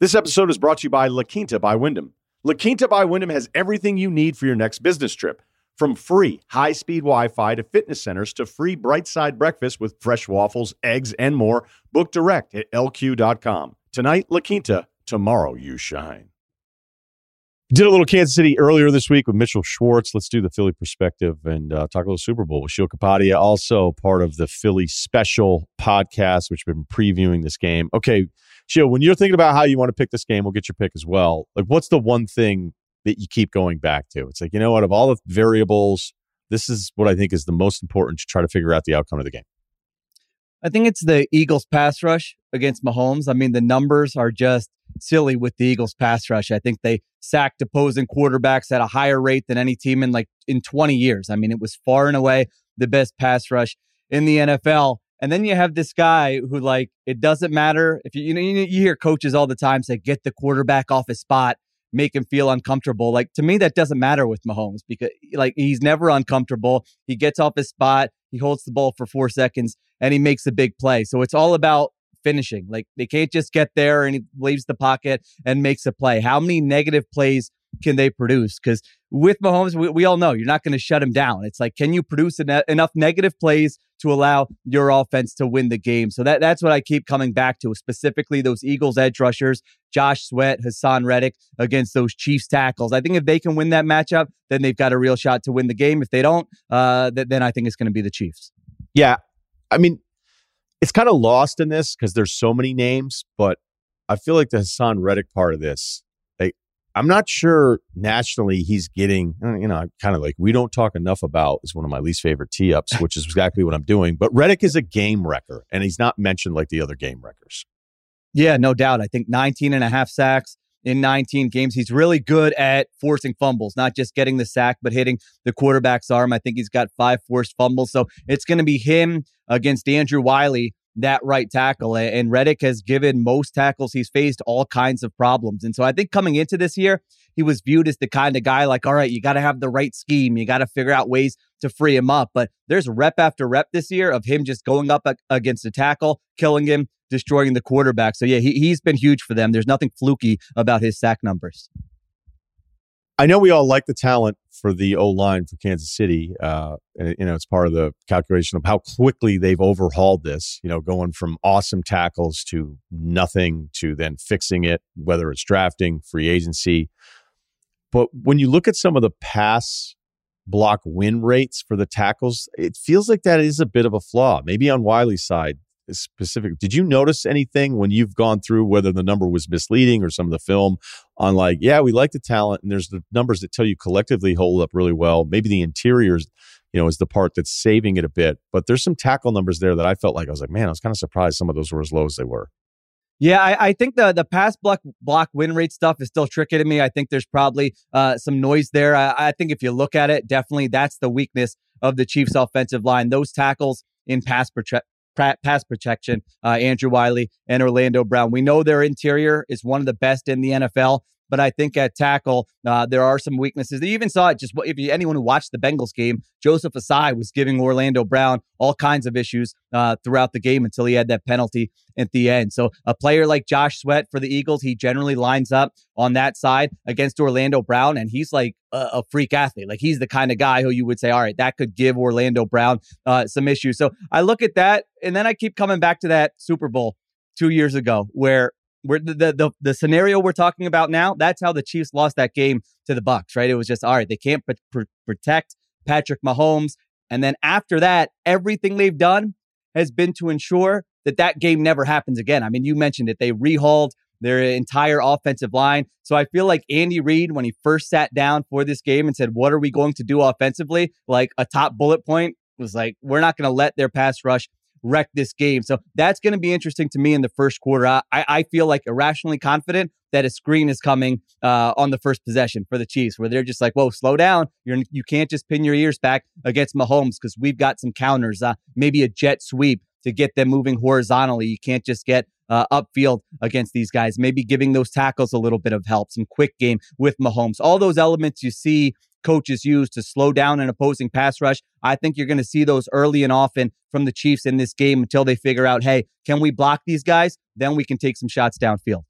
This episode is brought to you by La Quinta by Wyndham. La Quinta by Wyndham has everything you need for your next business trip. From free high speed Wi Fi to fitness centers to free bright side breakfast with fresh waffles, eggs, and more. Book direct at lq.com. Tonight, La Quinta. Tomorrow, you shine. Did a little Kansas City earlier this week with Mitchell Schwartz. Let's do the Philly perspective and uh, talk a little Super Bowl with Sheil Kapadia, also part of the Philly special podcast, which we've been previewing this game. Okay, Sheil, when you're thinking about how you want to pick this game, we'll get your pick as well. Like, what's the one thing that you keep going back to? It's like, you know what, of all the variables, this is what I think is the most important to try to figure out the outcome of the game. I think it's the Eagles pass rush against Mahomes. I mean, the numbers are just silly with the Eagles pass rush. I think they sacked opposing quarterbacks at a higher rate than any team in like in 20 years. I mean, it was far and away the best pass rush in the NFL. And then you have this guy who, like, it doesn't matter if you, you know, you hear coaches all the time say, get the quarterback off his spot, make him feel uncomfortable. Like, to me, that doesn't matter with Mahomes because, like, he's never uncomfortable. He gets off his spot, he holds the ball for four seconds, and he makes a big play. So it's all about finishing. Like, they can't just get there and he leaves the pocket and makes a play. How many negative plays can they produce? Because with Mahomes, we, we all know you're not going to shut him down. It's like, can you produce en- enough negative plays to allow your offense to win the game? So that that's what I keep coming back to, specifically those Eagles edge rushers, Josh Sweat, Hassan Reddick against those Chiefs tackles. I think if they can win that matchup, then they've got a real shot to win the game. If they don't, uh, th- then I think it's going to be the Chiefs. Yeah, I mean, it's kind of lost in this because there's so many names, but I feel like the Hassan Reddick part of this I'm not sure nationally he's getting, uh, you know, kind of like we don't talk enough about is one of my least favorite tee ups, which is exactly what I'm doing. But Reddick is a game wrecker, and he's not mentioned like the other game wreckers. Yeah, no doubt. I think 19 and a half sacks in 19 games. He's really good at forcing fumbles, not just getting the sack, but hitting the quarterback's arm. I think he's got five forced fumbles. So it's going to be him against Andrew Wylie that right tackle. And Reddick has given most tackles he's faced all kinds of problems. And so I think coming into this year, he was viewed as the kind of guy like, all right, you got to have the right scheme. You got to figure out ways to free him up. But there's rep after rep this year of him just going up against a tackle, killing him, destroying the quarterback. So yeah, he, he's been huge for them. There's nothing fluky about his sack numbers. I know we all like the talent for the O line for Kansas City. Uh, and, you know, it's part of the calculation of how quickly they've overhauled this, you know, going from awesome tackles to nothing to then fixing it, whether it's drafting, free agency. But when you look at some of the pass block win rates for the tackles, it feels like that is a bit of a flaw. Maybe on Wylie's side, specific. Did you notice anything when you've gone through whether the number was misleading or some of the film on like, yeah, we like the talent and there's the numbers that tell you collectively hold up really well. Maybe the interiors, you know, is the part that's saving it a bit. But there's some tackle numbers there that I felt like I was like, man, I was kind of surprised some of those were as low as they were. Yeah, I, I, think the the pass block block win rate stuff is still tricky to me. I think there's probably uh, some noise there. I, I, think if you look at it, definitely that's the weakness of the Chiefs' offensive line. Those tackles in pass pass protection, uh, Andrew Wylie and Orlando Brown. We know their interior is one of the best in the NFL. But I think at tackle, uh, there are some weaknesses. You even saw it just if you, anyone who watched the Bengals game, Joseph Ossai was giving Orlando Brown all kinds of issues uh, throughout the game until he had that penalty at the end. So a player like Josh Sweat for the Eagles, he generally lines up on that side against Orlando Brown, and he's like a, a freak athlete. Like he's the kind of guy who you would say, all right, that could give Orlando Brown uh, some issues. So I look at that, and then I keep coming back to that Super Bowl two years ago where we're the, the the scenario we're talking about now. That's how the Chiefs lost that game to the Bucs, Right? It was just all right. They can't pr- pr- protect Patrick Mahomes, and then after that, everything they've done has been to ensure that that game never happens again. I mean, you mentioned it. They rehauled their entire offensive line. So I feel like Andy Reid, when he first sat down for this game and said, "What are we going to do offensively?" Like a top bullet point was like, "We're not going to let their pass rush wreck this game. So that's going to be interesting to me in the first quarter. I, I feel like irrationally confident that a screen is coming uh, on the first possession for the Chiefs, where they're just like, "Whoa, slow down! You're you can't just pin your ears back against Mahomes because we've got some counters. Uh, maybe a jet sweep to get them moving horizontally. You can't just get uh, upfield against these guys. Maybe giving those tackles a little bit of help, some quick game with Mahomes. All those elements you see coaches use to slow down an opposing pass rush. I think you're going to see those early and often from the Chiefs in this game until they figure out, hey, can we block these guys? Then we can take some shots downfield.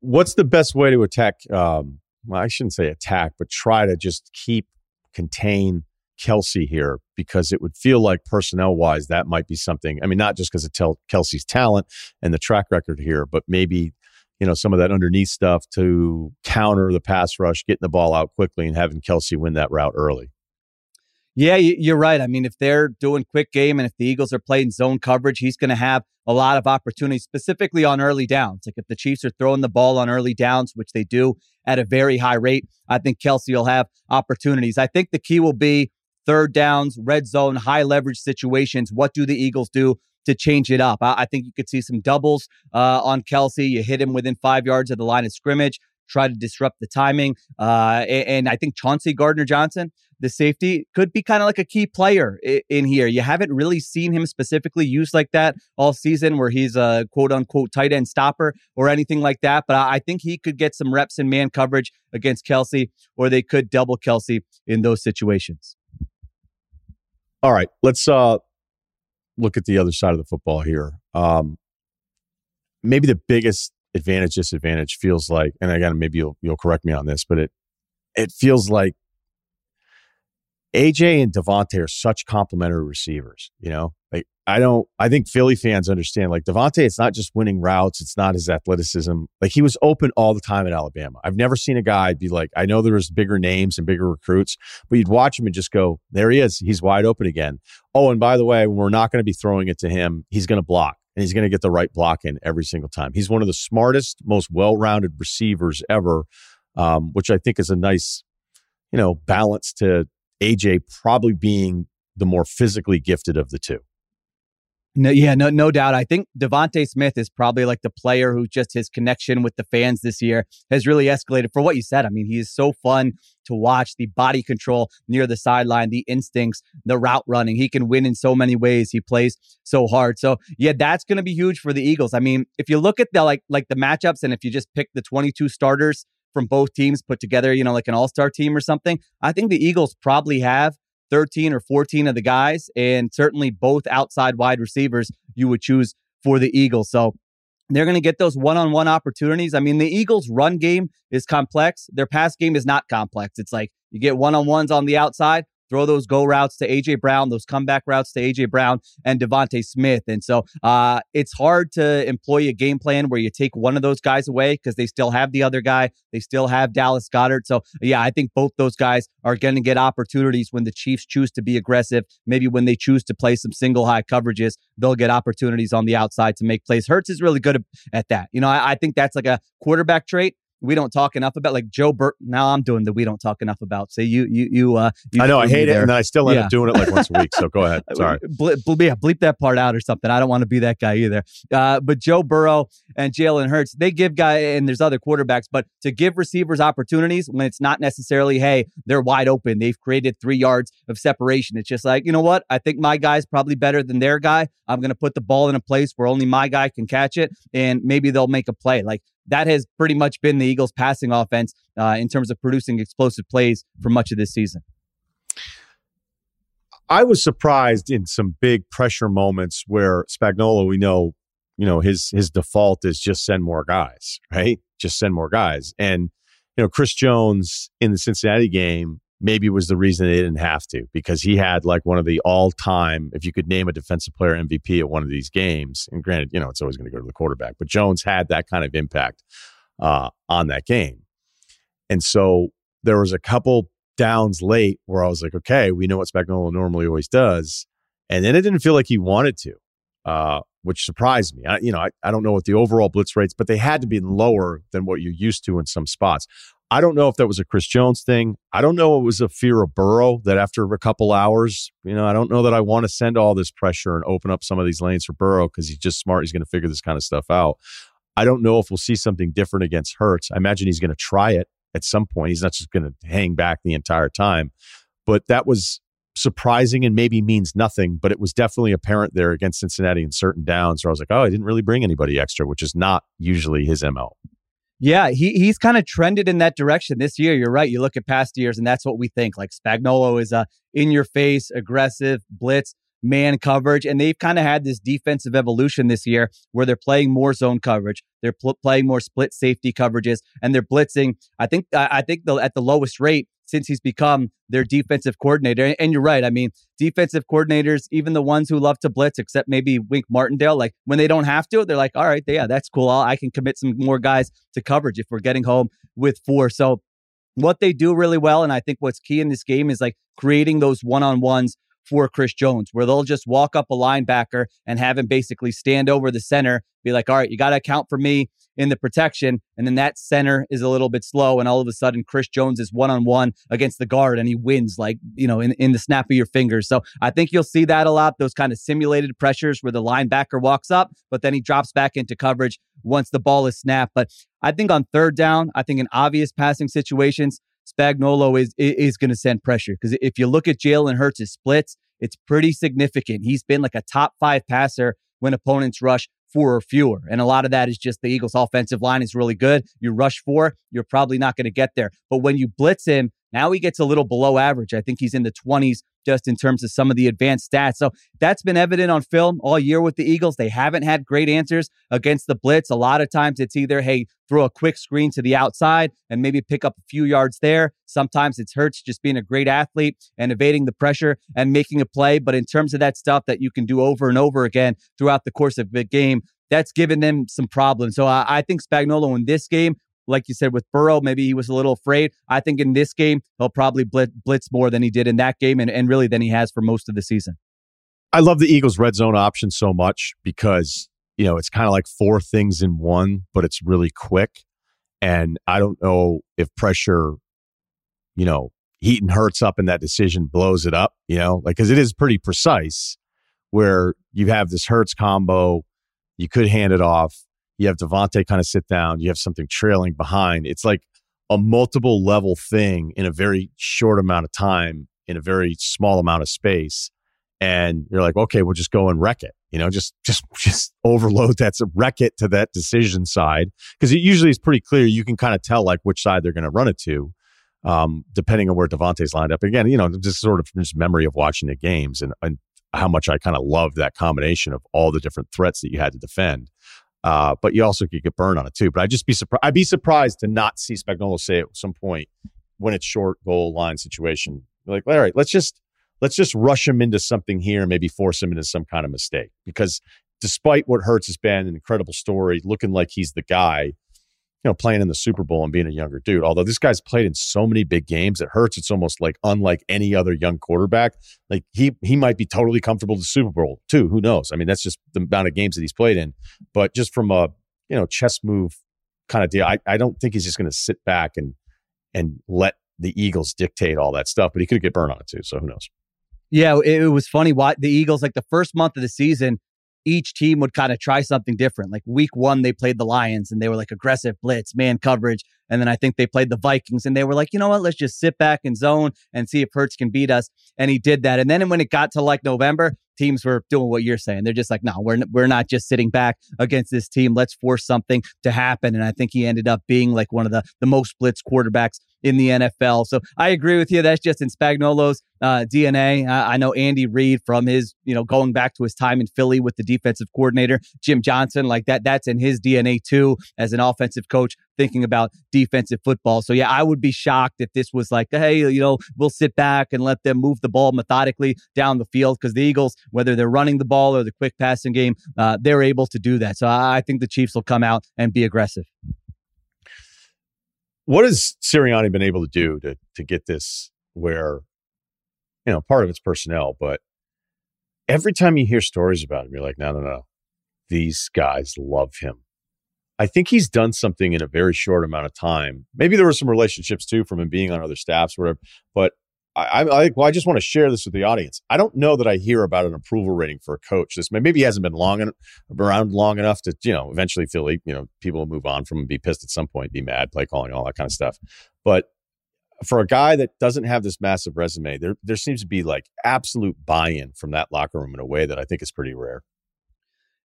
What's the best way to attack? Um, well, I shouldn't say attack, but try to just keep contain Kelce here because it would feel like personnel wise that might be something. I mean, not just because of tel- Kelce's talent and the track record here, but maybe you know, some of that underneath stuff to counter the pass rush, getting the ball out quickly and having Kelce win that route early. Yeah, you're right. I mean, if they're doing quick game and if the Eagles are playing zone coverage, he's going to have a lot of opportunities, specifically on early downs. Like if the Chiefs are throwing the ball on early downs, which they do at a very high rate, I think Kelce will have opportunities. I think the key will be third downs, red zone, high leverage situations. What do the Eagles do to change it up. I, I think you could see some doubles uh, on Kelce. You hit him within five yards of the line of scrimmage, try to disrupt the timing. Uh, and, and, I think Chauncey Gardner Johnson, the safety, could be kind of like a key player in, in here. You haven't really seen him specifically used like that all season, where he's a quote unquote tight end stopper or anything like that. But I, I think he could get some reps in man coverage against Kelce, or they could double Kelce in those situations. All right, let's uh look at the other side of the football here. Um, maybe the biggest advantage disadvantage feels like, and again, maybe you'll you'll correct me on this, but it it feels like AJ and DeVonta are such complementary receivers. You know, like I don't. I think Philly fans understand. Like DeVonta, it's not just winning routes. It's not his athleticism. Like he was open all the time at Alabama. I've never seen a guy be like. I know there was bigger names and bigger recruits, but you'd watch him and just go, "There he is. He's wide open again." Oh, and by the way, we're not going to be throwing it to him. He's going to block and he's going to get the right block in every single time. He's one of the smartest, most well-rounded receivers ever, um, which I think is a nice, you know, balance to AJ probably being the more physically gifted of the two. No, yeah, no, no doubt. I think DeVonta Smith is probably like the player who just his connection with the fans this year has really escalated. For what you said, I mean, he is so fun to watch. The body control near the sideline, the instincts, the route running. He can win in so many ways. He plays so hard. So yeah, that's going to be huge for the Eagles. I mean, if you look at the like like the matchups, and if you just pick the twenty two starters from both teams put together, you know, like an all star team or something, I think the Eagles probably have 13 or 14 of the guys, and certainly both outside wide receivers you would choose for the Eagles. So they're going to get those one-on-one opportunities. I mean, the Eagles' run game is complex. Their pass game is not complex. It's like you get one-on-ones on the outside, throw those go routes to AJ Brown, those comeback routes to AJ Brown and DeVonta Smith. And so uh, it's hard to employ a game plan where you take one of those guys away because they still have the other guy. They still have Dallas Goedert. So yeah, I think both those guys are going to get opportunities when the Chiefs choose to be aggressive. Maybe when they choose to play some single high coverages, they'll get opportunities on the outside to make plays. Hurts is really good at that. You know, I, I think that's like a quarterback trait we don't talk enough about like Joe Burrow. Now I'm doing the we don't talk enough about. So you you you. Uh, you I know I hate it, and then I still end yeah. up doing it like once a week. So go ahead. Sorry. Bleep, yeah, bleep that part out or something. I don't want to be that guy either. Uh, but Joe Burrow and Jalen Hurts, they give guy and there's other quarterbacks, but to give receivers opportunities when it's not necessarily hey they're wide open, they've created three yards of separation. It's just like you know what I think my guy's probably better than their guy. I'm going to put the ball in a place where only my guy can catch it, and maybe they'll make a play. Like that has pretty much been the Eagles' passing offense uh, in terms of producing explosive plays for much of this season. I was surprised in some big pressure moments where Spagnuolo, we know, you know, his his default is just send more guys, right? Just send more guys. And you know, Chris Jones in the Cincinnati game maybe was the reason they didn't have to because he had like one of the all-time if you could name a defensive player MVP at one of these games and granted you know it's always going to go to the quarterback but Jones had that kind of impact uh, on that game. And so there was a couple downs late where I was like okay we know what Spagnuolo normally always does and then it didn't feel like he wanted to uh, which surprised me. I, you know I, I don't know what the overall blitz rates but they had to be lower than what you're used to in some spots I don't know if that was a Chris Jones thing. I don't know it was a fear of Burrow that after a couple hours, you know, I don't know that I want to send all this pressure and open up some of these lanes for Burrow because he's just smart. He's going to figure this kind of stuff out. I don't know if we'll see something different against Hurts. I imagine he's going to try it at some point. He's not just going to hang back the entire time. But that was surprising and maybe means nothing, but it was definitely apparent there against Cincinnati in certain downs where I was like, oh, I didn't really bring anybody extra, which is not usually his MO. Yeah, he he's kind of trended in that direction this year. You're right. You look at past years, and that's what we think. Like Spagnuolo is a in your face, aggressive blitz man coverage, and they've kind of had this defensive evolution this year where they're playing more zone coverage, they're pl- playing more split safety coverages, and they're blitzing. I think I think the, at the lowest rate since he's become their defensive coordinator. And you're right. I mean, defensive coordinators, even the ones who love to blitz, except maybe Wink Martindale, like when they don't have to, they're like, all right, yeah, that's cool. i can commit some more guys to coverage if we're getting home with four. So what they do really well, and I think what's key in this game is like creating those one on ones for Chris Jones, where they'll just walk up a linebacker and have him basically stand over the center, be like, all right, you got to account for me in the protection. And then that center is a little bit slow. And all of a sudden, Chris Jones is one on one against the guard and he wins like, you know, in, in the snap of your fingers. So I think you'll see that a lot, those kind of simulated pressures where the linebacker walks up, but then he drops back into coverage once the ball is snapped. But I think on third down, I think in obvious passing situations, Spagnuolo is is going to send pressure because if you look at Jalen Hurts' splits, it's pretty significant. He's been like a top five passer when opponents rush four or fewer. And a lot of that is just the Eagles' offensive line is really good. You rush four, you're probably not going to get there. But when you blitz him, now he gets a little below average. I think he's in the 20s just in terms of some of the advanced stats. So that's been evident on film all year with the Eagles. They haven't had great answers against the blitz. A lot of times it's either, hey, throw a quick screen to the outside and maybe pick up a few yards there. Sometimes it's Hurts just being a great athlete and evading the pressure and making a play. But in terms of that stuff that you can do over and over again throughout the course of the game, that's given them some problems. So I, I think Spagnuolo in this game like you said with Burrow, maybe he was a little afraid. I think in this game, he'll probably blitz more than he did in that game and, and really than he has for most of the season. I love the Eagles red zone option so much because, you know, it's kind of like four things in one, but it's really quick. And I don't know if pressure, you know, Heaton hurts up in that decision, blows it up, you know, like, cause it is pretty precise where you have this Hurts combo. You could hand it off you have DeVonta kind of sit down, you have something trailing behind. It's like a multiple level thing in a very short amount of time, in a very small amount of space. And you're like, okay, we'll just go and wreck it. You know, just just just overload that, wreck it to that decision side because it usually is pretty clear. You can kind of tell like which side they're going to run it to, um, depending on where DeVonta's lined up. Again, you know, just sort of just memory of watching the games and, and how much I kind of loved that combination of all the different threats that you had to defend. Uh, but you also could get burned on it too. But I'd just be surprised. I'd be surprised to not see Spagnuolo say at some point when it's short goal line situation. Like, all right, let's just let's just rush him into something here and maybe force him into some kind of mistake. Because despite what Hurts has been an incredible story, looking like he's the guy, you know, playing in the Super Bowl and being a younger dude. Although this guy's played in so many big games, it hurts. It's almost like unlike any other young quarterback. Like he he might be totally comfortable to Super Bowl too. Who knows? I mean, that's just the amount of games that he's played in. But just from a you know chess move kind of deal, I, I don't think he's just going to sit back and and let the Eagles dictate all that stuff. But he could get burned on it too. So who knows? Yeah, it, it was funny. Why the Eagles like the first month of the season each team would kind of try something different. Like week one, they played the Lions and they were like aggressive blitz, man coverage. And then I think they played the Vikings and they were like, you know what, let's just sit back and zone and see if Hurts can beat us. And he did that. And then when it got to like November, teams were doing what you're saying. They're just like, no, we're, we're not just sitting back against this team. Let's force something to happen. And I think he ended up being like one of the, the most blitz quarterbacks in the NFL. So I agree with you. That's just in Spagnuolo's uh, DNA. I, I, know Andy Reid from his, you know, going back to his time in Philly with the defensive coordinator, Jim Johnson, like that, that's in his DNA too, as an offensive coach thinking about defensive football. So yeah, I would be shocked if this was like, hey, you know, we'll sit back and let them move the ball methodically down the field because the Eagles, whether they're running the ball or the quick passing game, uh, they're able to do that. So I, think the Chiefs will come out and be aggressive what has Sirianni been able to do to to get this where, you know, part of it's personnel, but every time you hear stories about him, you're like, no, no, no, these guys love him. I think he's done something in a very short amount of time. Maybe there were some relationships too from him being on other staffs, whatever. But I, I, well, I just want to share this with the audience. I don't know that I hear about an approval rating for a coach. This maybe he hasn't been long en- around long enough to you know eventually feel like you know people will move on from him, be pissed at some point, be mad, play calling, all that kind of stuff. But for a guy that doesn't have this massive resume, there there seems to be like absolute buy-in from that locker room in a way that I think is pretty rare.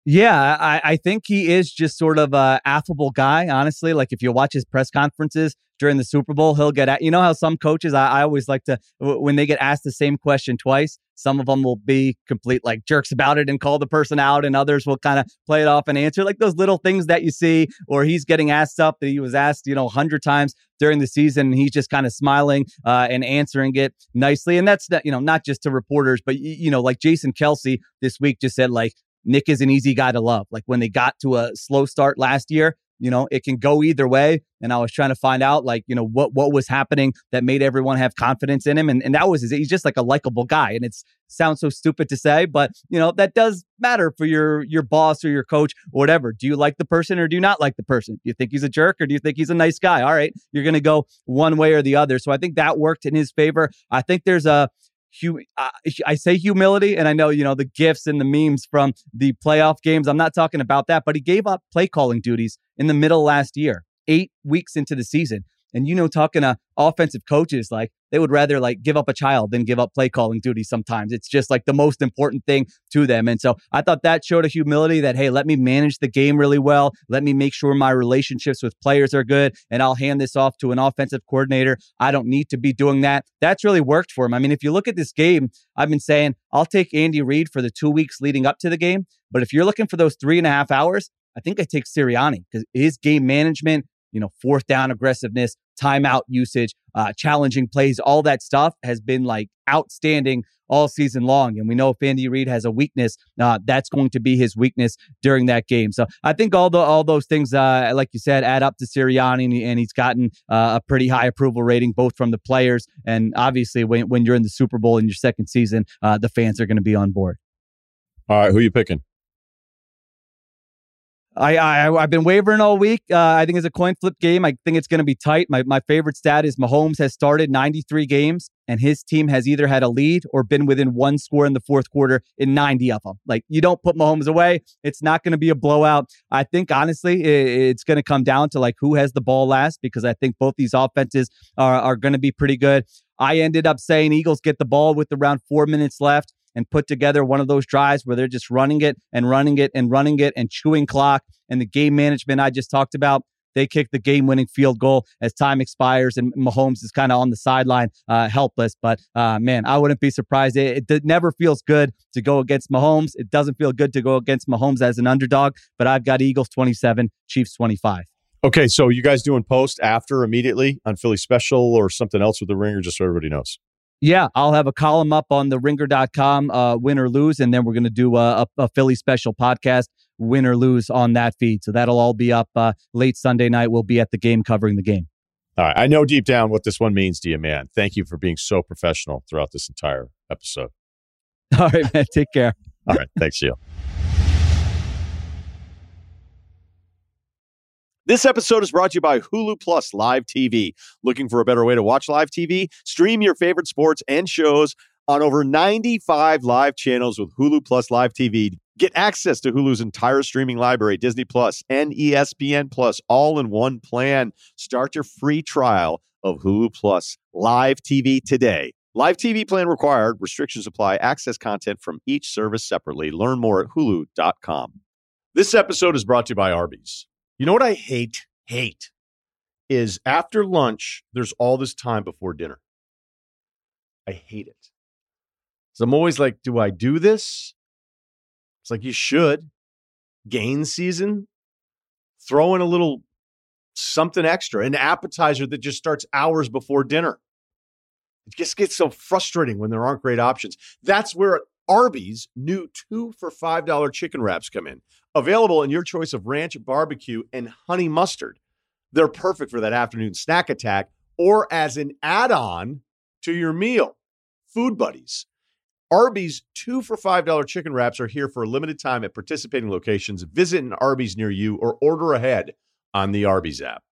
Yeah, I, I think he is just sort of a affable guy, honestly. Like if you watch his press conferences during the Super Bowl, he'll get at you know how some coaches I, I always like to when they get asked the same question twice, some of them will be complete like jerks about it and call the person out, and others will kind of play it off and answer like those little things that you see, or he's getting asked stuff that he was asked, you know, a hundred times during the season, and he's just kind of smiling uh, and answering it nicely. And that's not, you know not just to reporters, but you know like Jason Kelce this week just said like Nick is an easy guy to love. Like when they got to a slow start last year, you know, it can go either way. And I was trying to find out, like, you know, what what was happening that made everyone have confidence in him. And, and that was he's just like a likable guy. And it sounds so stupid to say, but you know, that does matter for your your boss or your coach or whatever. Do you like the person or do you not like the person? Do you think he's a jerk or do you think he's a nice guy? All right, you're gonna go one way or the other. So I think that worked in his favor. I think there's a hu- uh, I say humility, and I know you know the gifts and the memes from the playoff games. I'm not talking about that, but he gave up play calling duties in the middle last year, eight weeks into the season. And you know, talking to offensive coaches, like they would rather like give up a child than give up play calling duty sometimes. It's just like the most important thing to them. And so I thought that showed a humility that, hey, let me manage the game really well. Let me make sure my relationships with players are good. And I'll hand this off to an offensive coordinator. I don't need to be doing that. That's really worked for him. I mean, if you look at this game, I've been saying I'll take Andy Reid for the two weeks leading up to the game. But if you're looking for those three and a half hours, I think I take Sirianni because his game management, you know, fourth down aggressiveness, timeout usage, uh, challenging plays, all that stuff has been like outstanding all season long. And we know if Andy Reid has a weakness, uh, that's going to be his weakness during that game. So I think all the all those things, uh, like you said, add up to Sirianni, and, he's gotten uh, a pretty high approval rating both from the players and obviously when when you're in the Super Bowl in your second season, uh, the fans are going to be on board. All right, who are you picking? I, I I've been wavering all week. Uh, I think it's a coin flip game. I think it's going to be tight. My my favorite stat is Mahomes has started 93 games and his team has either had a lead or been within one score in the fourth quarter in 90 of them. Like you don't put Mahomes away, it's not going to be a blowout. I think honestly, it, it's going to come down to like who has the ball last because I think both these offenses are are going to be pretty good. I ended up saying Eagles get the ball with around four minutes left and put together one of those drives where they're just running it and running it and running it and chewing clock and the game management I just talked about. They kick the game winning field goal as time expires and Mahomes is kind of on the sideline, uh, helpless. But uh, man, I wouldn't be surprised. It, it never feels good to go against Mahomes. It doesn't feel good to go against Mahomes as an underdog, but I've got Eagles 27, Chiefs 25. Okay, so you guys doing post after immediately on Philly special or something else with the ringer, just so everybody knows? Yeah, I'll have a column up on the ringer.com, uh, win or lose, and then we're going to do a, a, a, Philly special podcast, win or lose, on that feed. So that'll all be up uh, late Sunday night. We'll be at the game covering the game. All right. I know deep down what this one means to you, man. Thank you for being so professional throughout this entire episode. All right, man. Take care. all right. Thanks, Sheil. This episode is brought to you by Hulu Plus Live TV. Looking for a better way to watch live TV? Stream your favorite sports and shows on over 95 live channels with Hulu Plus Live TV. Get access to Hulu's entire streaming library, Disney Plus and ESPN Plus, all in one plan. Start your free trial of Hulu Plus Live TV today. Live TV plan required. Restrictions apply. Access content from each service separately. Learn more at hulu.com. This episode is brought to you by Arby's. You know what I hate? Hate is after lunch, there's all this time before dinner. I hate it. So I'm always like, do I do this? It's like you should. Gain season, throw in a little something extra, an appetizer that just starts hours before dinner. It just gets so frustrating when there aren't great options. That's where Arby's new two for $5 chicken wraps come in. Available in your choice of ranch, barbecue, and honey mustard. They're perfect for that afternoon snack attack or as an add on to your meal. Food Buddies. Arby's two for $5 chicken wraps are here for a limited time at participating locations. Visit an Arby's near you or order ahead on the Arby's app.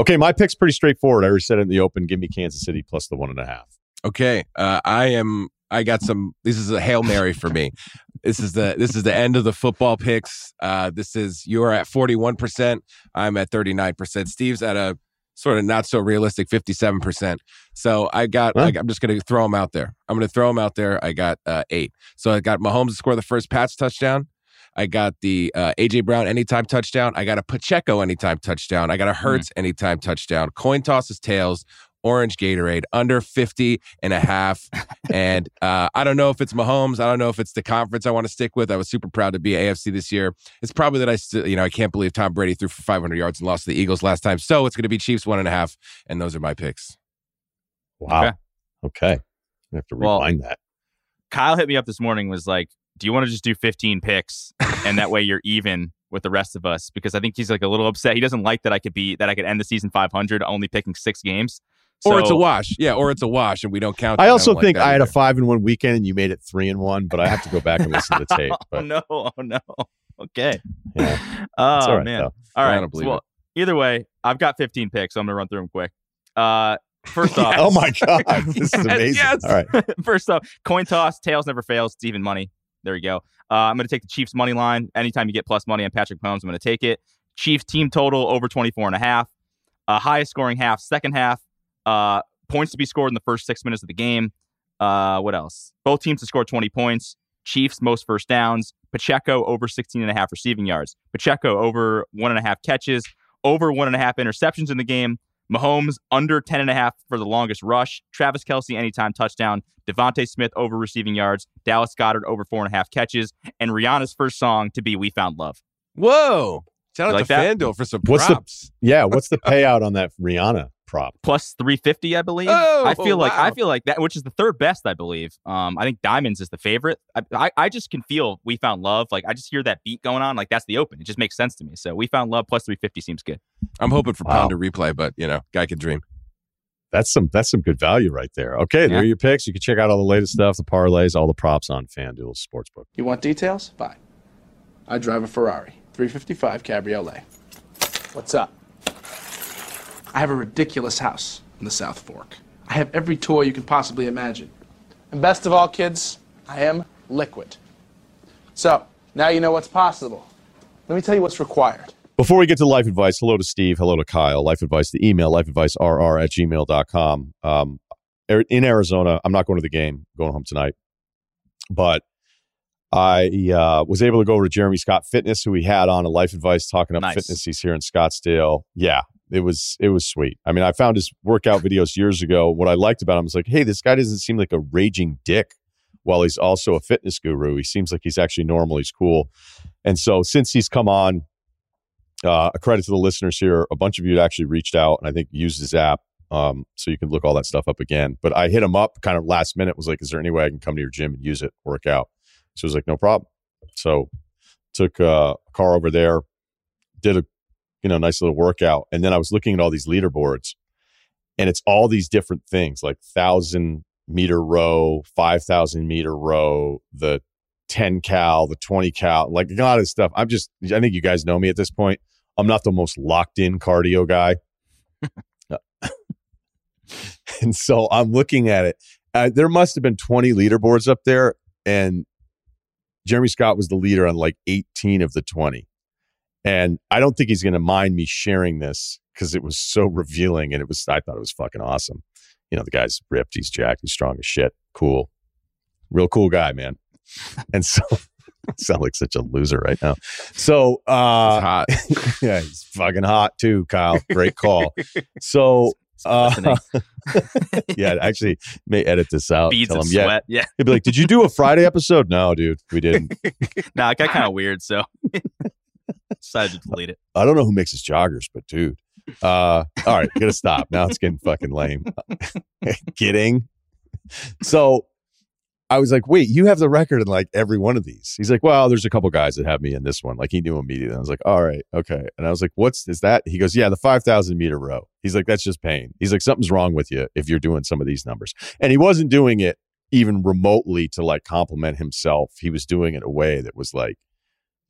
Okay, my pick's pretty straightforward. I already said it in the open. Give me Kansas City plus the one and a half. Okay, uh, I am I got some. This is a hail mary for me. this is the this is the end of the football picks. Uh, this is you are at forty one percent. I'm at thirty nine percent. Steve's at a sort of not so realistic fifty seven percent. So I got. Huh? I, am just going to throw them out there. I'm going to throw them out there. I got uh, eight. So I got Mahomes to score the first pass touchdown. I got the uh, AJ Brown anytime touchdown. I got a Pacheco anytime touchdown. I got a Hurts mm. anytime touchdown. Coin tosses tails orange Gatorade under 50 and a half. and uh, I don't know if it's Mahomes. I don't know if it's the conference I want to stick with. I was super proud to be AFC this year. It's probably that I still, you know, I can't believe Tom Brady threw for 500 yards and lost to the Eagles last time. So it's going to be Chiefs one and a half. And those are my picks. Wow. Okay. okay. I have to rewind well, that. Kyle hit me up this morning, was like, do you want to just do 15 picks and that way you're even with the rest of us because I think he's like a little upset. He doesn't like that I could be that I could end the season 500 only picking six games. So, or it's a wash. Yeah, or it's a wash and we don't count. I also think like I had either. a five in one weekend and you made it three in one, but I have to go back and listen to the tape. But. oh no, oh no. Okay. Yeah. Oh all right, man. Though. All right. So, well, either way, I've got 15 picks. So I'm gonna run through them quick. Uh First off, oh my god, this is amazing. Yes. All right. First off, coin toss, tails never fails. It's even money. There you go. Uh, I'm going to take the Chiefs money line. Anytime you get plus money on Patrick Mahomes, I'm going to take it. Chiefs team total over 24 and a half. Uh, highest scoring half, second half. Uh, points to be scored in the first six minutes of the game. Uh, what else? Both teams to score 20 points. Chiefs most first downs. Pacheco over 16 and a half receiving yards. Pacheco over one and a half catches, over one and a half interceptions in the game. Mahomes under 10 and a half for the longest rush. Travis Kelce, anytime touchdown. DeVonta Smith over receiving yards. Dallas Goedert over four and a half catches. And Rihanna's first song to be We Found Love. Whoa. Shout out like to that? FanDuel for some props. What's the, yeah, what's the payout on that Rihanna? Prop. Plus 350 i believe. Oh, i feel like i feel like that which is the third best i believe. Um i think diamonds is the favorite. I, I, I just can feel we found love like i just hear that beat going on like that's the open. It just makes sense to me. So we found love plus 350 seems good. I'm hoping for wow. pound to replay but you know guy can dream. That's some that's some good value right there. Okay there are your picks. You can check out all the latest stuff the parlays all the props on fanduel sportsbook. You want details? Fine. I drive a ferrari 355 cabriolet. What's up I have a ridiculous house in the South Fork. I have every toy you can possibly imagine. And best of all, kids, I am liquid. So, now you know what's possible. Let me tell you what's required. Before we get to life advice, hello to Steve, hello to Kyle. Life advice, the email, lifeadvicerr at gmail.com. Um, in Arizona, I'm not going to the game, going home tonight. But I uh, was able to go over to Jeremy Scott Fitness, who we had on a life advice talking about Nice. fitness. He's here in Scottsdale. Yeah, it was it was sweet. I mean, I found his workout videos years ago. What I liked about him was like, hey, this guy doesn't seem like a raging dick while he's also a fitness guru. He seems like he's actually normal. He's cool. And so since he's come on, uh, a credit to the listeners here. A bunch of you actually reached out and I think used his app. Um, so you can look all that stuff up again. But I hit him up kind of last minute, was like, is there any way I can come to your gym and use it, work out? So he was like, no problem. So took uh, a car over there, did a you know nice little workout, and then I was looking at all these leaderboards, and it's all these different things like thousand meter row, five thousand meter row, the ten cal, the twenty cal, like a lot of stuff. I'm just I think you guys know me at this point. I'm not the most locked in cardio guy. and so I'm looking at it. Uh, there must have been 20 leaderboards up there, and Jeremy Scott was the leader on like 18 of the 20. And I don't think he's going to mind me sharing this because it was so revealing and it was, I thought it was fucking awesome. You know, the guy's ripped, he's jacked, he's strong as shit. Cool. Real cool guy, man. And so, I sound like such a loser right now. So, uh, hot. yeah, he's fucking hot too, Kyle. Great call. So, uh, yeah, actually, may edit this out. Beads Tell him, yeah. sweat. Yeah. He'd be like, "Did you do a Friday episode?" No, dude, we didn't. No, it got kind of weird, so decided to delete it. I don't know who makes his joggers, but dude. Uh, all right, gonna stop. Now it's getting fucking lame. Kidding. So I was like, wait, you have the record in like every one of these. He's like, well, there's a couple guys that have me in this one. Like he knew immediately. I was like, all right, okay. And I was like, what's is that? He goes, yeah, the 5,000 meter row. He's like, that's just pain. He's like, something's wrong with you if you're doing some of these numbers. And he wasn't doing it even remotely to like compliment himself. He was doing it a way that was like,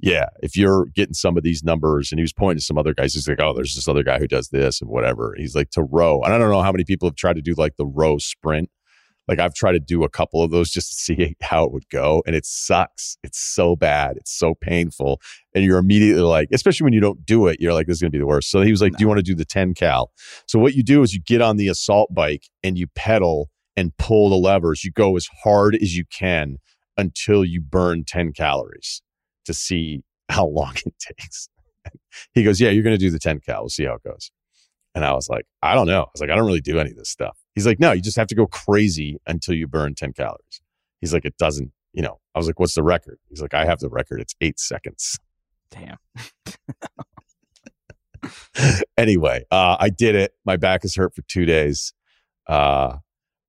yeah, if you're getting some of these numbers, and he was pointing to some other guys, he's like, oh, there's this other guy who does this and whatever. He's like, to row. And I don't know how many people have tried to do like the row sprint. Like I've tried to do a couple of those just to see how it would go, and it sucks. It's so bad. It's so painful, and you're immediately like, especially when you don't do it, you're like, this is gonna be the worst. So he was like, do you want to do the 10 cal? So what you do is you get on the assault bike and you pedal and pull the levers. You go as hard as you can until you burn 10 calories to see how long it takes. he goes, Yeah, you're going to do the 10 cal. We'll see how it goes. And I was like, I don't know. I was like, I don't really do any of this stuff. He's like, No, you just have to go crazy until you burn 10 calories. He's like, It doesn't, you know, I was like, What's the record? He's like, I have the record. It's eight seconds. Damn. anyway, uh, I did it. My back is hurt for two days. Uh,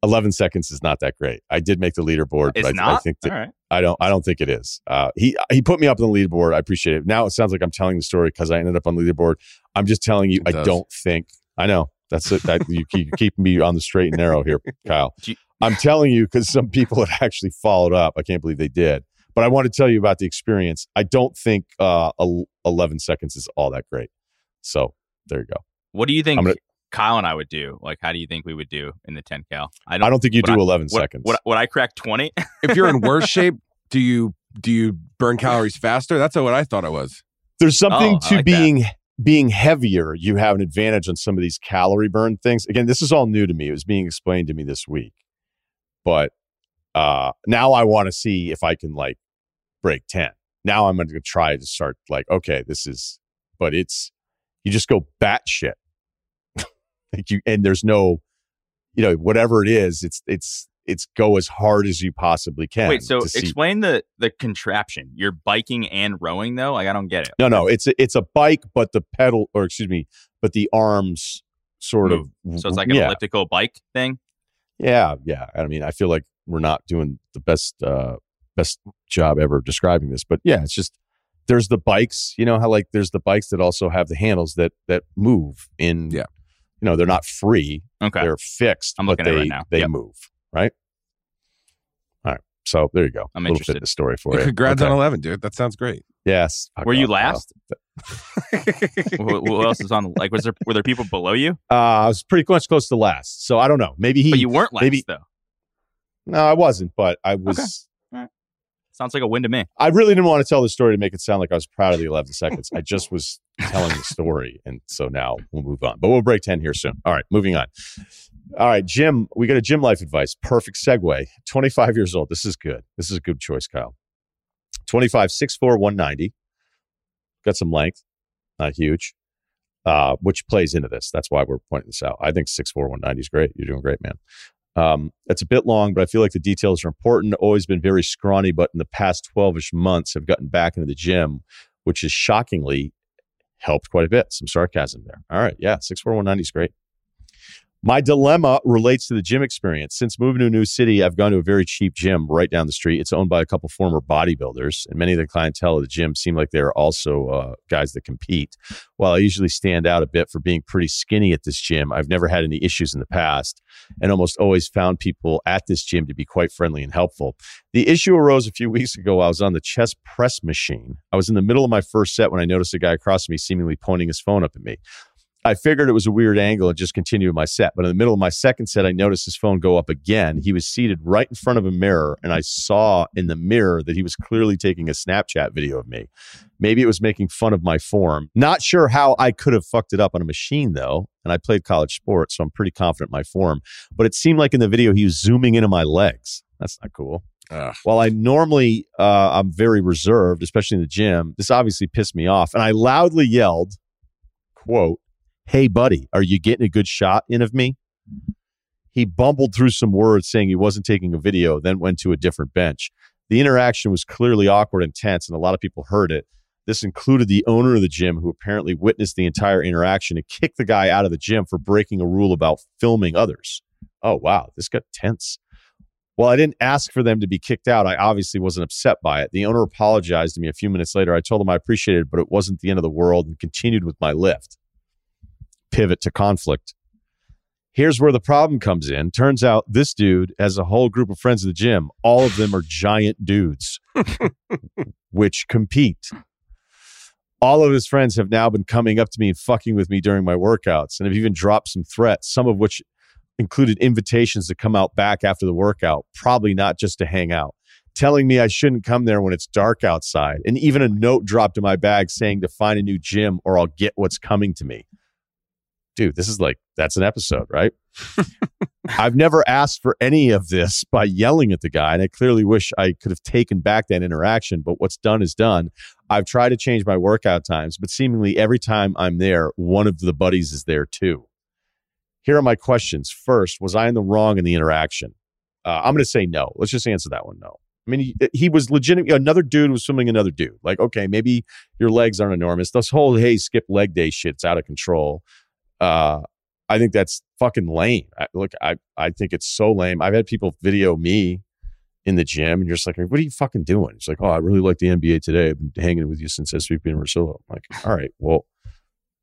11 seconds is not that great. I did make the leaderboard, It's but I, I not. think that All right. I don't. I don't think it is. Uh, he he put me up on the leaderboard. I appreciate it. Now it sounds like I'm telling the story because I ended up on the leaderboard. I'm just telling you. It I does. don't think. I know that's it. That you keep, you keep me on the straight and narrow here, Kyle. I'm telling you because some people had actually followed up. I can't believe they did. But I want to tell you about the experience. I don't think uh, 11 seconds is all that great. So there you go. What do you think gonna- Kyle and I would do? Like, how do you think we would do in the 10 cal? I don't I don't think you do I- 11 Would, seconds. would, would I crack 20? if you're in worse shape, do you do you burn calories faster? That's what I thought it was. There's something Oh, to like that. being being heavier. You have an advantage on some of these calorie burn things. Again, this is all new to me. It was being explained to me this week. But uh now I want to see if I can like break 10. Now I'm going to try to start like, okay, this is but it's you just go batshit. Like you and there's no you know, whatever it is, it's it's it's go as hard as you possibly can. Wait, so explain the the contraption. You're biking and rowing though? Like, I don't get it. No, no, it's a, it's a bike, but the pedal, or excuse me, but the arms sort of. So it's like an yeah, elliptical bike thing? yeah, yeah. I mean, I feel like we're not doing the best uh best job ever describing this, but yeah, it's just there's the bikes. You know how like there's the bikes that also have the handles that that move in. Yeah. You know, they're not free; Okay. they're fixed, I'm but looking at it right now. they Yep. move. Right. All right. So there you go. I'm Little interested. fitness story for you. Congrats Okay. on 11, dude. That sounds great. Yes. Fuck Were you last? who, who else is on? Like, was there were there people below you? Uh, I was pretty much close to last, so I don't know. Maybe he. But you weren't last maybe- though. No, I wasn't, but I was. Sounds like a win to me. I really didn't want to tell the story to make it sound like I was proud of the 11 seconds. I just was telling the story. And so now we'll move on. But we'll break 10 here soon. All right, moving on. All right, Jim, we got a gym life advice. Perfect segue. 25 years old. This is good. This is a good choice, Kyle. 25, 6'4, 190. Got some length, not huge, uh, which plays into this. That's why we're pointing this out. I think 6'4, 190 is great. You're doing great, man. Um, it's a bit long, but I feel like the details are important. Always been very scrawny, but in the past 12 ish months have gotten back into the gym, which has shockingly helped quite a bit. Some sarcasm there. All right. Yeah. 64190 is great. My dilemma relates to the gym experience. Since moving to a new city, I've gone to a very cheap gym right down the street. It's owned by a couple former bodybuilders, and many of the clientele of the gym seem like they're also uh, guys that compete. While I usually stand out a bit for being pretty skinny at this gym, I've never had any issues in the past and almost always found people at this gym to be quite friendly and helpful. The issue arose a few weeks ago. I was on the chest press machine. I was in the middle of my first set when I noticed a guy across me seemingly pointing his phone up at me. I figured it was a weird angle and just continued my set. But in the middle of my second set, I noticed his phone go up again. He was seated right in front of a mirror, and I saw in the mirror that he was clearly taking a Snapchat video of me. Maybe it was making fun of my form. Not sure how I could have fucked it up on a machine, though. And I played college sports, so I'm pretty confident in my form. But it seemed like in the video he was zooming into my legs. That's not cool. Ugh. While I normally uh, I'm very reserved, especially in the gym, this obviously pissed me off, and I loudly yelled, "quote Hey, buddy, are you getting a good shot in of me?" He bumbled through some words, saying he wasn't taking a video, then went to a different bench. The interaction was clearly awkward and tense, and a lot of people heard it. This included the owner of the gym, who apparently witnessed the entire interaction and kicked the guy out of the gym for breaking a rule about filming others. Oh, wow, this got tense. Well, I didn't ask for them to be kicked out, I obviously wasn't upset by it. The owner apologized to me a few minutes later. I told him I appreciated it, but it wasn't the end of the world and continued with my lift. Pivot to conflict. Here's where the problem comes in. Turns out this dude has a whole group of friends at the gym. All of them are giant dudes, which compete. All of his friends have now been coming up to me and fucking with me during my workouts and have even dropped some threats, some of which included invitations to come out back after the workout, probably not just to hang out, telling me I shouldn't come there when it's dark outside, and even a note dropped in my bag saying to find a new gym or I'll get what's coming to me. Dude, this is like, that's an episode, right? I've never asked for any of this by yelling at the guy, and I clearly wish I could have taken back that interaction, but what's done is done. I've tried to change my workout times, but seemingly every time I'm there, one of the buddies is there too. Here are my questions. First, was I in the wrong in the interaction? Uh, I'm going to say no. Let's just answer that one no. I mean, he, he was legitimate. Another dude was swimming another dude. Like, okay, maybe your legs aren't enormous. This whole hey skip leg day shit's out of control. Uh, I think that's fucking lame. I, look, I I think it's so lame. I've had people video me in the gym, and you're just like, what are you fucking doing? It's like, oh, I really like the NBA today. I've been hanging with you since SVP and Russillo. I'm like, all right, well,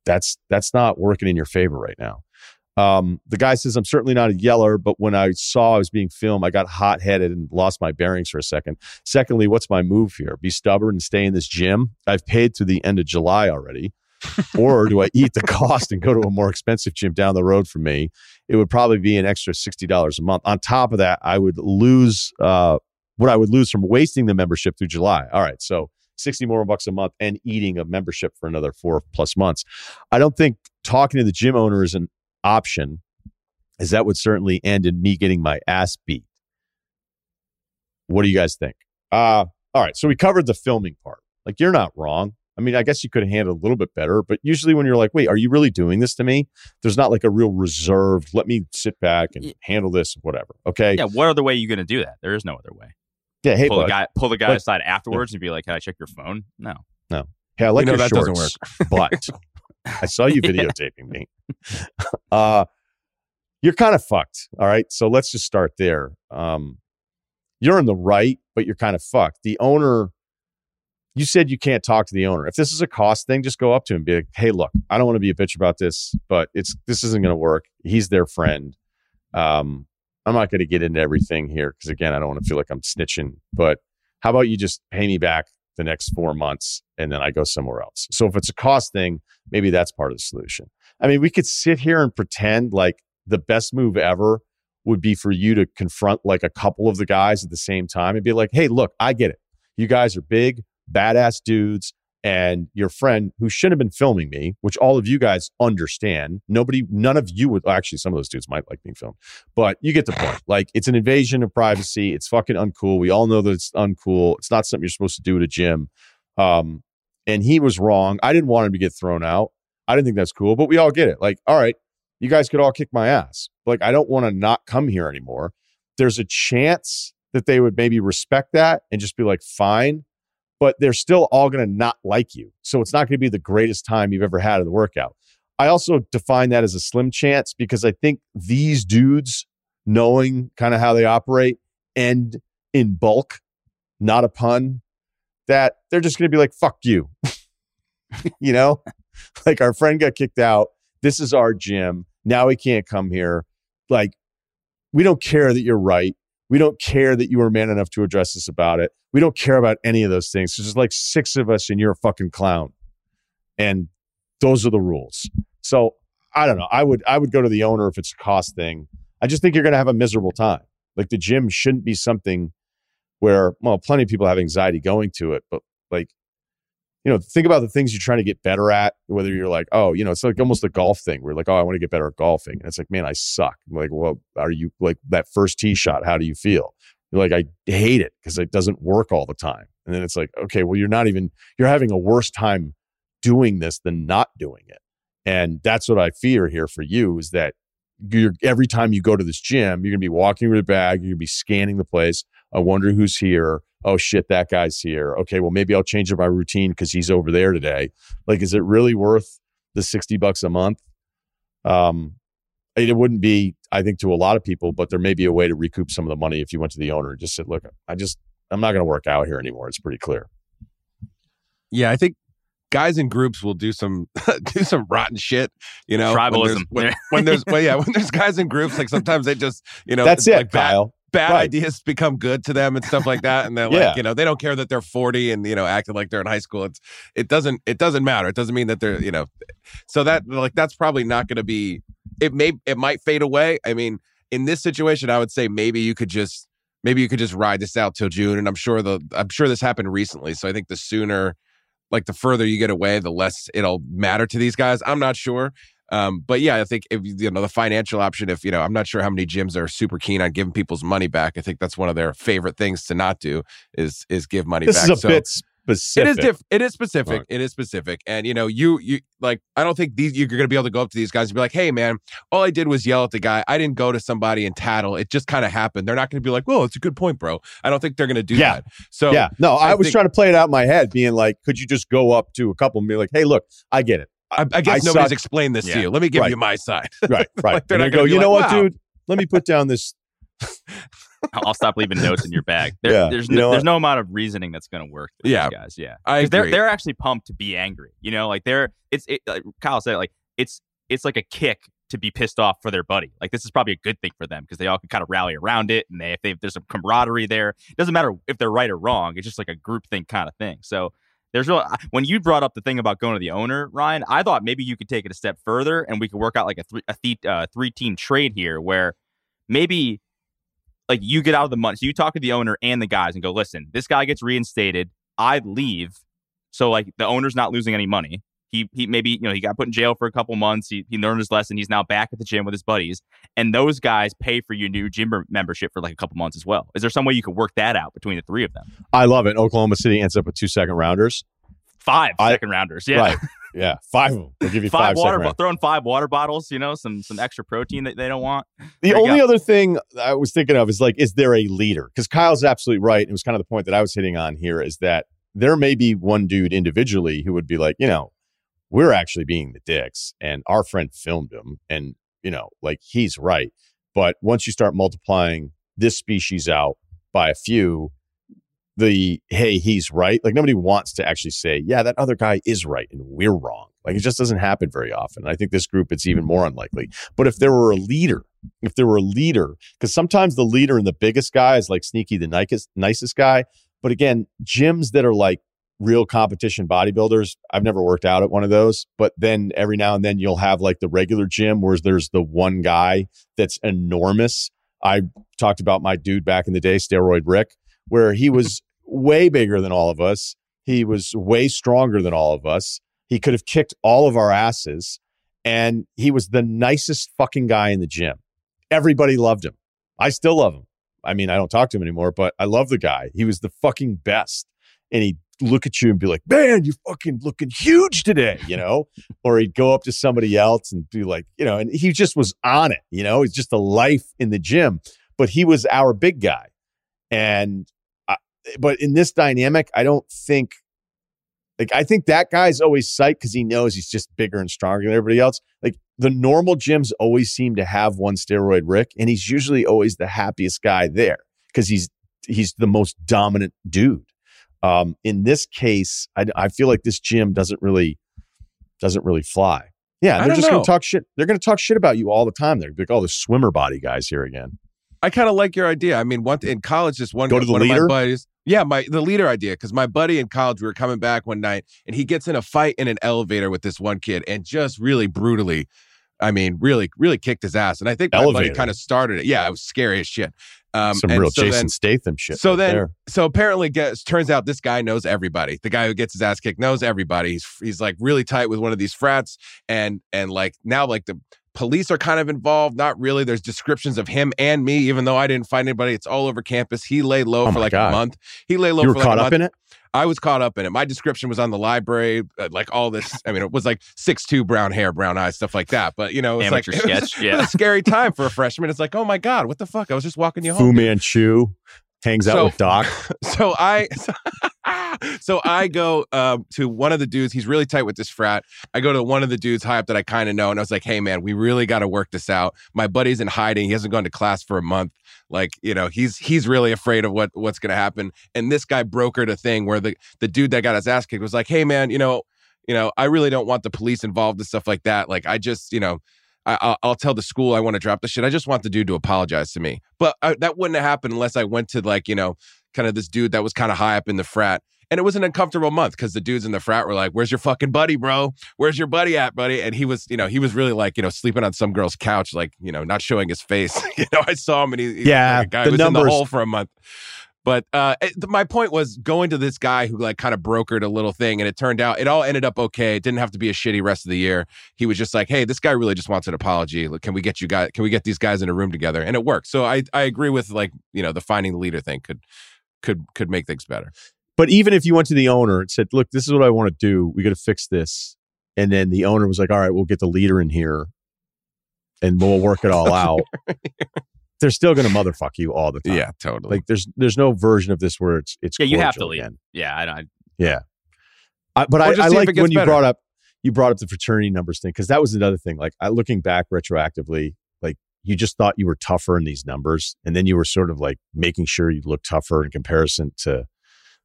that's that's not working in your favor right now. Um, the guy says, I'm certainly not a yeller, but when I saw I was being filmed, I got hot headed and lost my bearings for a second. Secondly, what's my move here? Be stubborn and stay in this gym? I've paid through the end of July already. Or do I eat the cost and go to a more expensive gym down the road from me? It would probably be an extra $60 a month. On top of that, I would lose uh, what I would lose from wasting the membership through July. All right. So 60 more bucks a month and eating a membership for another four plus months. I don't think talking to the gym owner is an option, as that would certainly end in me getting my ass beat. What do you guys think? Uh, all right. So we covered the filming part. Like, you're not wrong. I mean, I guess you could handle a little bit better, but usually when you're like, wait, are you really doing this to me? There's not like a real reserved, let me sit back and Yeah. handle this, whatever. Okay. Yeah, what other way are you going to do that? There is no other way. Yeah. Hey, pull the bud. guy, pull the guy But- aside afterwards and be like, "Can I check your phone?" No. No. Hey, I like know your that doesn't shorts, but I saw you Yeah. videotaping me. Uh, you're kind of fucked. All right. So let's just start there. Um, you're in the right, but you're kind of fucked. The owner, you said you can't talk to the owner. If this is a cost thing, just go up to him and be like, hey, look, I don't want to be a bitch about this, but it's this isn't going to work. He's their friend. Um, I'm not going to get into everything here because again, I don't want to feel like I'm snitching. But how about you just pay me back the next four months and then I go somewhere else? So if it's a cost thing, maybe that's part of the solution. I mean, we could sit here and pretend like the best move ever would be for you to confront like a couple of the guys at the same time and be like, hey, look, I get it. You guys are big, badass dudes. and your friend who shouldn't have been filming me, which all of you guys understand. Nobody, none of you would actually, some of those dudes might like being filmed, but you get the point. Like it's an invasion of privacy. It's fucking uncool. We all know that it's uncool. It's not something you're supposed to do at a gym. Um, and he was wrong. I didn't want him to get thrown out. I didn't think that's cool, but we all get it. Like, all right, you guys could all kick my ass. Like, I don't want to not come here anymore. There's a chance that they would maybe respect that and just be like, fine, but they're still all going to not like you. So it's not going to be the greatest time you've ever had in the workout. I also define that as a slim chance because I think these dudes, knowing kind of how they operate and in bulk, not a pun, that they're just going to be like, fuck you. you know, like our friend got kicked out. This is our gym. Now he can't come here. Like, we don't care that you're right. We don't care that you were man enough to address us about it. We don't care about any of those things. There's just like six of us and you're a fucking clown. And those are the rules. So I don't know. I would I would go to the owner if it's a cost thing. I just think you're gonna have a miserable time. Like the gym shouldn't be something where well, plenty of people have anxiety going to it, but like you know, think about the things you're trying to get better at, whether you're like, oh, you know, it's like almost a golf thing. We're like, oh, I want to get better at golfing. And it's like, man, I suck. I'm like, well, are you like that first tee shot? How do you feel? You're like, I hate it because it doesn't work all the time. And then it's like, okay, well, you're not even, you're having a worse time doing this than not doing it. And that's what I fear here for you is that you're, every time you go to this gym, you're going to be walking with a bag, you're going to be scanning the place. I wonder who's here oh shit, that guy's here. Okay, well maybe I'll change up my routine because he's over there today. Like, is it really worth the sixty bucks a month? Um, it wouldn't be, I think, to a lot of people, but there may be a way to recoup some of the money if you went to the owner and just said, look, I just I'm not going to work out here anymore. It's pretty clear. Yeah, I think guys in groups will do some do some rotten shit, you know. Tribalism. When there's, when, when there's well, yeah, when there's guys in groups, like sometimes they just, you know, that's it, like Kyle bad right. ideas become good to them and stuff like that and they're yeah. like you know they don't care that they're 40 and you know acting like they're in high school. It's it doesn't it doesn't matter. It doesn't mean that they're you know so that like that's probably not going to be it may it might fade away. I mean in this situation i would say maybe you could just maybe you could just ride this out till june and i'm sure the i'm sure this happened recently so i think the sooner like the further you get away the less it'll matter to these guys. I'm not sure um, but yeah, I think if you know the financial option, if you know, I'm not sure how many gyms are super keen on giving people's money back. I think that's one of their favorite things to not do is is give money this back. This is a so bit specific. It is diff- It is specific. Right. It is specific. And you know, you you like I don't think these you're going to be able to go up to these guys and be like, "Hey, man, all I did was yell at the guy. I didn't go to somebody and tattle. It just kind of happened." They're not going to be like, "Well, it's a good point, bro." I don't think they're going to do yeah. that. So yeah, no, I, I was think- trying to play it out in my head, being like, "Could you just go up to a couple and be like, "Hey, look, I get it. I, I guess I nobody's suck. explained this yeah. to you. Let me give right. you my side. right, right. like they're not go. You like, know what, wow. dude? Let me put down this. I'll stop leaving notes in your bag. There, yeah, there's no, there's no amount of reasoning that's going to work. yeah, guys. Yeah, I they're they're actually pumped to be angry. You know, like they're it's it, like Kyle said, like it's it's like a kick to be pissed off for their buddy. Like this is probably a good thing for them because they all can kind of rally around it, and they if they there's some camaraderie there. It doesn't matter if they're right or wrong. It's just like a group thing kind of thing. So there's real when you brought up the thing about going to the owner, Ryen. I thought maybe you could take it a step further and we could work out like a three a th- uh, three team trade here, where maybe like you get out of the money. So you talk to the owner and the guys and go, listen, this guy gets reinstated. I leave, so like the owner's not losing any money. He he maybe you know he got put in jail for a couple months. He he learned his lesson. He's now back at the gym with his buddies, and those guys pay for your new gym membership for like a couple months as well. Is there some way you could work that out between the three of them? I love it. Oklahoma City ends up with two second rounders. Five I, second rounders. Yeah. Right. Yeah. Five of them. They'll give you five, five water bo- throwing five water bottles, you know, some some extra protein that they don't want. The only other thing I was thinking of is like, is there a leader? Because Kyle's absolutely right. It was kind of the point that I was hitting on here is that there may be one dude individually who would be like, you know, we're actually being the dicks and our friend filmed him and you know like he's right. But once you start multiplying this species out by a few the hey he's right like nobody wants to actually say yeah that other guy is right and we're wrong. Like it just doesn't happen very often i think this group it's even more unlikely. But if there were a leader if there were a leader because sometimes the leader and the biggest guy is like sneaky the nicest nicest guy but again gyms that are like real competition bodybuilders. I've never worked out at one of those, but then every now and then you'll have like the regular gym where there's the one guy that's enormous. I talked about my dude back in the day, Steroid Rick, where he was way bigger than all of us. He was way stronger than all of us. He could have kicked all of our asses. And he was the nicest fucking guy in the gym. Everybody loved him. I still love him. I mean, I don't talk to him anymore, but I love the guy. He was the fucking best. And he'd look at you and be like, man, you're fucking looking huge today, you know? or he'd go up to somebody else and be like, you know, and he just was on it, you know? He's just a life in the gym. But he was our big guy. And, I, but in this dynamic, I don't think, like, I think that guy's always psyched because he knows he's just bigger and stronger than everybody else. Like, the normal gyms always seem to have one steroid Rick, and he's usually always the happiest guy there because he's he's the most dominant dude. Um, in this case, I, I feel like this gym doesn't really doesn't really fly. Yeah, they're just gonna talk shit. They're to talk shit about you all the time. They're like, "Oh, the swimmer body guys here again." I kind of like your idea. I mean, one in college, just one, Go to the one of my buddies. Yeah, my the leader idea because my buddy in college, we were coming back one night, and he gets in a fight in an elevator with this one kid, and just really brutally, I mean, really, really kicked his ass. And I think my buddy Elevator. kind of started it. Yeah, it was scary as shit. Um, Some real so Jason then- Statham shit. so right then, there. so apparently, gets turns out this guy knows everybody. The guy who gets his ass kicked knows everybody. He's he's like really tight with one of these frats, and and like now like the police are kind of involved. Not really. There's descriptions of him and me, even though I didn't find anybody. It's all over campus. He lay low Oh for like God. a month. He lay low you were for like caught a up month. in it. I was caught up in it. My description was on the library, uh, like all this. I mean, it was like six two, brown hair, brown eyes, stuff like that. But you know, it's like Amateur it was, sketch, it was a scary time for a freshman. It's like, oh my god, what the fuck? I was just walking you Fu home. Manchu hangs out So- with Doc. so I so I go um, to one of the dudes. He's really tight with this frat. I go to one of the dudes high up that I kind of know, and I was like, "Hey, man, we really got to work this out." My buddy's in hiding. He hasn't gone to class for a month. Like, you know, he's he's really afraid of what what's going to happen. And this guy brokered a thing where the the dude that got his ass kicked was like, "Hey, man, you know." You know, I really don't want the police involved and stuff like that. Like, I just, you know, I, I'll, I'll tell the school I want to drop the shit. I just want the dude to apologize to me. But uh, that wouldn't have happened unless I went to like, you know, kind of this dude that was kind of high up in the frat. And it was an uncomfortable month because the dudes in the frat were like, "Where's your fucking buddy, bro? Where's your buddy at, buddy?" And he was, you know, he was really like, you know, sleeping on some girl's couch, like, you know, not showing his face. you know, I saw him and he, he's Yeah, like a guy the was in the numbers- hole for a month. But uh, it- my point was going to this guy who like kind of brokered a little thing, and it turned out it all ended up okay. It didn't have to be a shitty rest of the year. He was just like, "Hey, this guy really just wants an apology. Like, Can we get you guys? Can we get these guys in a room together?" And it worked. So I I agree with like you know the finding the leader thing could could could make things better. But even if you went to the owner and said, "Look, this is what I want to do. We got to fix this," and then the owner was like, "All right, we'll get the leader in here, and we'll work it all out," they're still going to motherfuck you all the time. Yeah, totally. like there's there's no version of this where it's it's Yeah, you have to leave. again. Yeah, I don't. Yeah, I, but I, just I like it gets when you brought up you brought up the fraternity numbers thing because that was another thing. Like I, looking back retroactively, like you just thought you were tougher in these numbers, and then you were sort of like making sure you look tougher in comparison to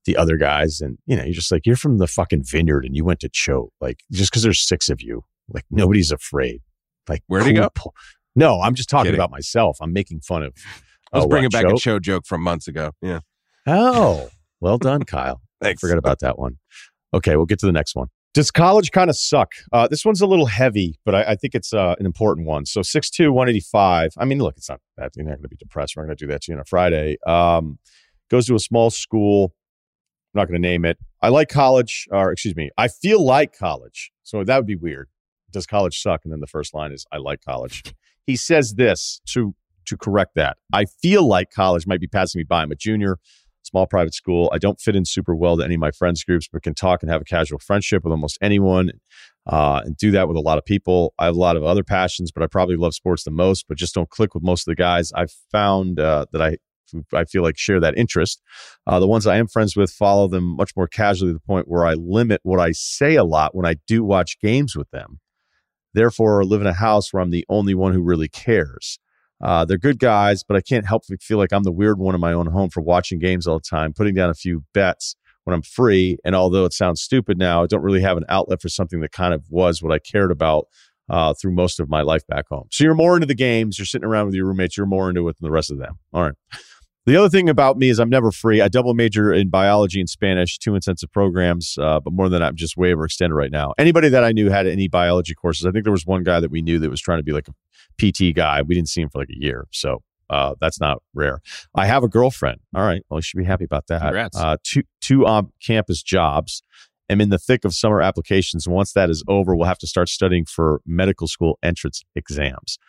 the other guys, and you know you're just like you're from the fucking vineyard and you went to Choate, like just because there's six of you, like nobody's afraid. Like Where'd he go? po- No, I'm just talking Kidding. about myself. I'm making fun of. I was bringing what, back a show joke from months ago. Yeah, Oh, well done, Kyle. thanks. Forgot about that one. Okay, we'll get to the next one. Does college kind of suck? Uh, this one's a little heavy, but I, I think it's uh, an important one. So 6'2", 185. I mean, look, it's not bad. You're not going to be depressed. We're not going to do that to you on a Friday. Um, goes to a small school. I'm not going to name it. I like college, or excuse me, I feel like college. So that would be weird. Does college suck? And then the first line is, I like college. He says this to to correct that. I feel like college might be passing me by. I'm a junior small private school. I don't fit in super well to any of my friends groups, but can talk and have a casual friendship with almost anyone uh, and do that with a lot of people. I have a lot of other passions, but I probably love sports the most, but just don't click with most of the guys. I've found uh, that I I feel like share that interest. Uh, the ones I am friends with follow them much more casually to the point where I limit what I say a lot when I do watch games with them. Therefore, live in a house where I'm the only one who really cares. Uh, they're good guys, but I can't help but feel like I'm the weird one in my own home for watching games all the time, putting down a few bets when I'm free. And although it sounds stupid now, I don't really have an outlet for something that kind of was what I cared about uh, through most of my life back home. So you're more into the games. You're sitting around with your roommates. You're more into it than the rest of them. All right. The other thing about me is I'm never free. I double major in biology and Spanish, two intensive programs, uh, but more than that, I'm just way overextended right now. Anybody that I knew had any biology courses, I think there was one guy that we knew that was trying to be like a PT guy. We didn't see him for like a year. So uh, that's not rare. I have a girlfriend. All right. Well, you should be happy about that. Congrats. Uh, two two on campus jobs. I'm in the thick of summer applications. Once that is over, we'll have to start studying for medical school entrance exams.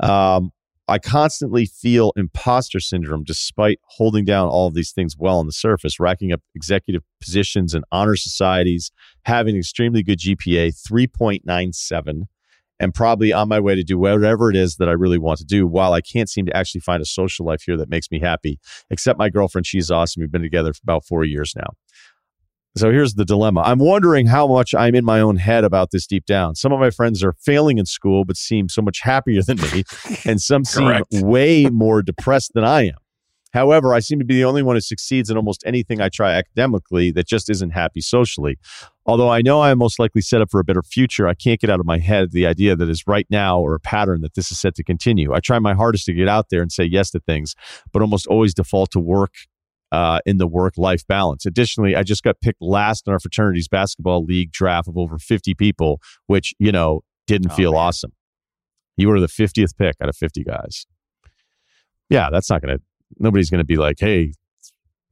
Um, I constantly feel imposter syndrome despite holding down all of these things well on the surface, racking up executive positions and honor societies, having extremely good GPA, 3.97, and probably on my way to do whatever it is that I really want to do while I can't seem to actually find a social life here that makes me happy. Except my girlfriend, she's awesome. We've been together for about four years now. So here's the dilemma. I'm wondering how much I'm in my own head about this deep down. Some of my friends are failing in school, but seem so much happier than me, and some seem way more depressed than I am. However, I seem to be the only one who succeeds in almost anything I try academically that just isn't happy socially. Although I know I am most likely set up for a better future, I can't get out of my head the idea that is right now or a pattern that this is set to continue. I try my hardest to get out there and say yes to things, but almost always default to work uh, in the work life balance. Additionally, I just got picked last in our fraternity's basketball league draft of over 50 people, which, you know, didn't Oh, feel man. awesome. You were the 50th pick out of 50 guys. Yeah, that's not going to, nobody's going to be like, hey,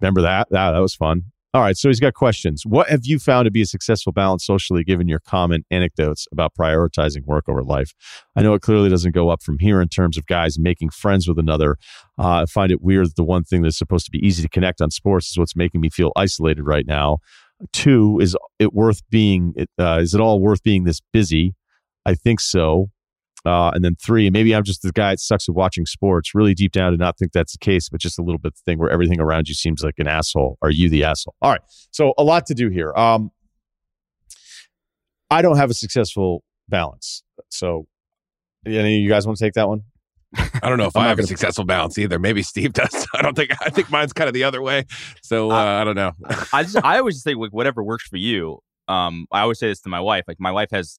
remember that? That, that was fun. All right, so he's got questions. What have you found to be a successful balance socially given your common anecdotes about prioritizing work over life? I know it clearly doesn't go up from here in terms of guys making friends with another. Uh, I find it weird that the one thing that's supposed to be easy to connect on sports is what's making me feel isolated right now. Two, is it worth being, uh, is it all worth being this busy? I think so. Uh, and then three, maybe I'm just the guy that sucks at watching sports. Really deep down, to not think that's the case, but just a little bit the thing where everything around you seems like an asshole. Are you the asshole? All right. So a lot to do here. Um, I don't have a successful balance. So, any of you guys want to take that one? I don't know if I'm I not have a gonna- successful balance either. Maybe Steve does. I don't think. I think mine's kind of the other way. So uh, I don't know. I just I always just think like whatever works for you. Um, I always say this to my wife. Like my wife has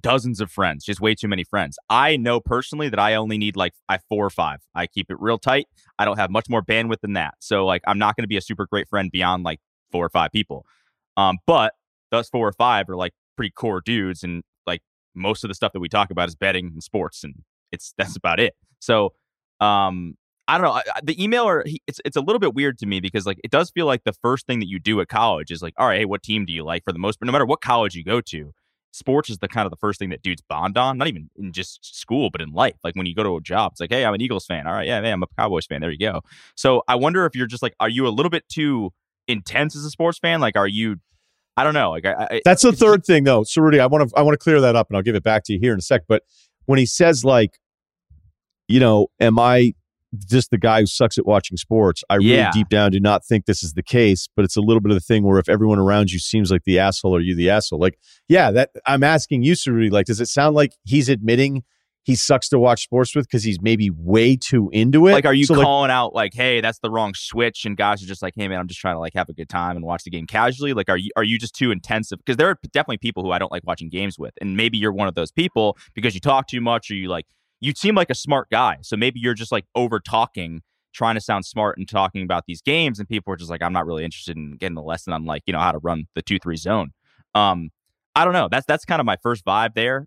dozens of friends, just way too many friends. I know personally that I only need like I four or five. I keep it real tight. I don't have much more bandwidth than that. So like I'm not going to be a super great friend beyond like four or five people. Um, but those four or five are like pretty core dudes, and like most of the stuff that we talk about is betting and sports, and it's that's about it. So um I don't know. The email or he, it's it's a little bit weird to me because like it does feel like the first thing that you do at college is like, all right, hey, what team do you like for the most? But no matter what college you go to, sports is the kind of the first thing that dudes bond on. Not even in just school, but in life. Like when you go to a job, it's like, hey, I'm an Eagles fan. All right, yeah, man, I'm a Cowboys fan. There you go. So I wonder if you're just like, are you a little bit too intense as a sports fan? Like, are you? I don't know. Like, I, I That's the third thing, though. So, Rudy, I want to I want to clear that up, and I'll give it back to you here in a sec. But when he says like, you know, am I just the guy who sucks at watching sports? I really Yeah. deep down do not think this is the case. But it's a little bit of the thing where if everyone around you seems like the asshole, are you the asshole? Like, yeah, that I'm asking you, Rudy. Like, does it sound like he's admitting? He sucks to watch sports with because he's maybe way too into it. like are you So, like, calling out like hey that's the wrong switch and guys are just like hey man i'm just trying to like have a good time and watch the game casually like are you are you just too intensive because there are definitely people who i don't like watching games with and maybe you're one of those people because you talk too much or you like you seem like a smart guy so maybe you're just like over talking trying to sound smart and talking about these games and people are just like i'm not really interested in getting the lesson on like you know how to run the 2-3 zone um i don't know that's that's kind of my first vibe there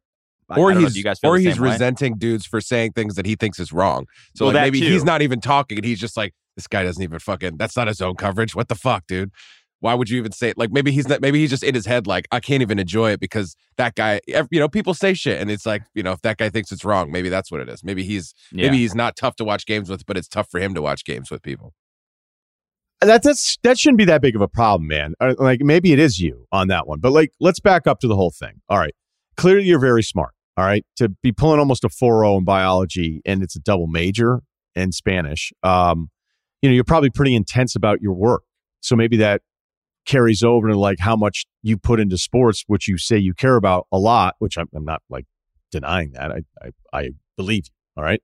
or he's you guys or he's way? resenting dudes for saying things that he thinks is wrong. So Well, like maybe too. he's not even talking, and he's just like, "This guy doesn't even fucking. That's not his own coverage. What the fuck, dude? Why would you even say it? Like maybe he's not. Maybe he's just in his head like, I can't even enjoy it because that guy. You know, people say shit, and it's like, you know, if that guy thinks it's wrong, maybe that's what it is. Maybe he's yeah. maybe he's not tough to watch games with, but it's tough for him to watch games with people. that that's that shouldn't be that big of a problem, man. Uh, Like maybe it is you on that one, but like let's back up to the whole thing. All right, clearly you're very smart. All right, to be pulling almost a 4.0 in biology and it's a double major in Spanish. Um, you know, you're probably pretty intense about your work, so maybe that carries over to like how much you put into sports, which you say you care about a lot. Which I'm, I'm not like denying that. I, I I believe you. All right,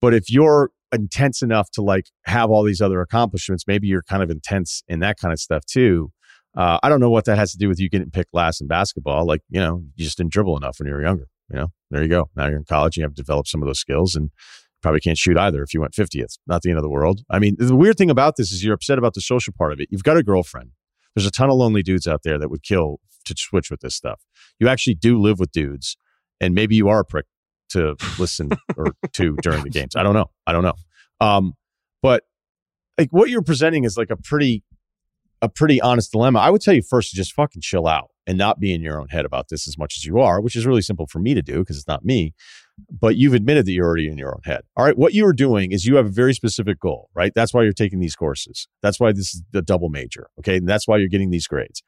but if you're intense enough to like have all these other accomplishments, maybe you're kind of intense in that kind of stuff too. Uh, I don't know what that has to do with you getting picked last in basketball. Like, you know, you just didn't dribble enough when you were younger. You know, there you go. Now you're in college, you have developed some of those skills and probably can't shoot either if you went 50th. Not the end of the world. I mean, the weird thing about this is you're upset about the social part of it. You've got a girlfriend. There's a ton of lonely dudes out there that would kill to switch with this stuff. You actually do live with dudes, and maybe you are a prick to listen or to during the games. I don't know. I don't know. Um, but like what you're presenting is like a pretty a pretty honest dilemma. I would tell you first to just fucking chill out and not be in your own head about this as much as you are, which is really simple for me to do because it's not me. But you've admitted that you're already in your own head. All right. What you are doing is you have a very specific goal, right? That's why you're taking these courses. That's why this is the double major. Okay. And that's why you're getting these grades.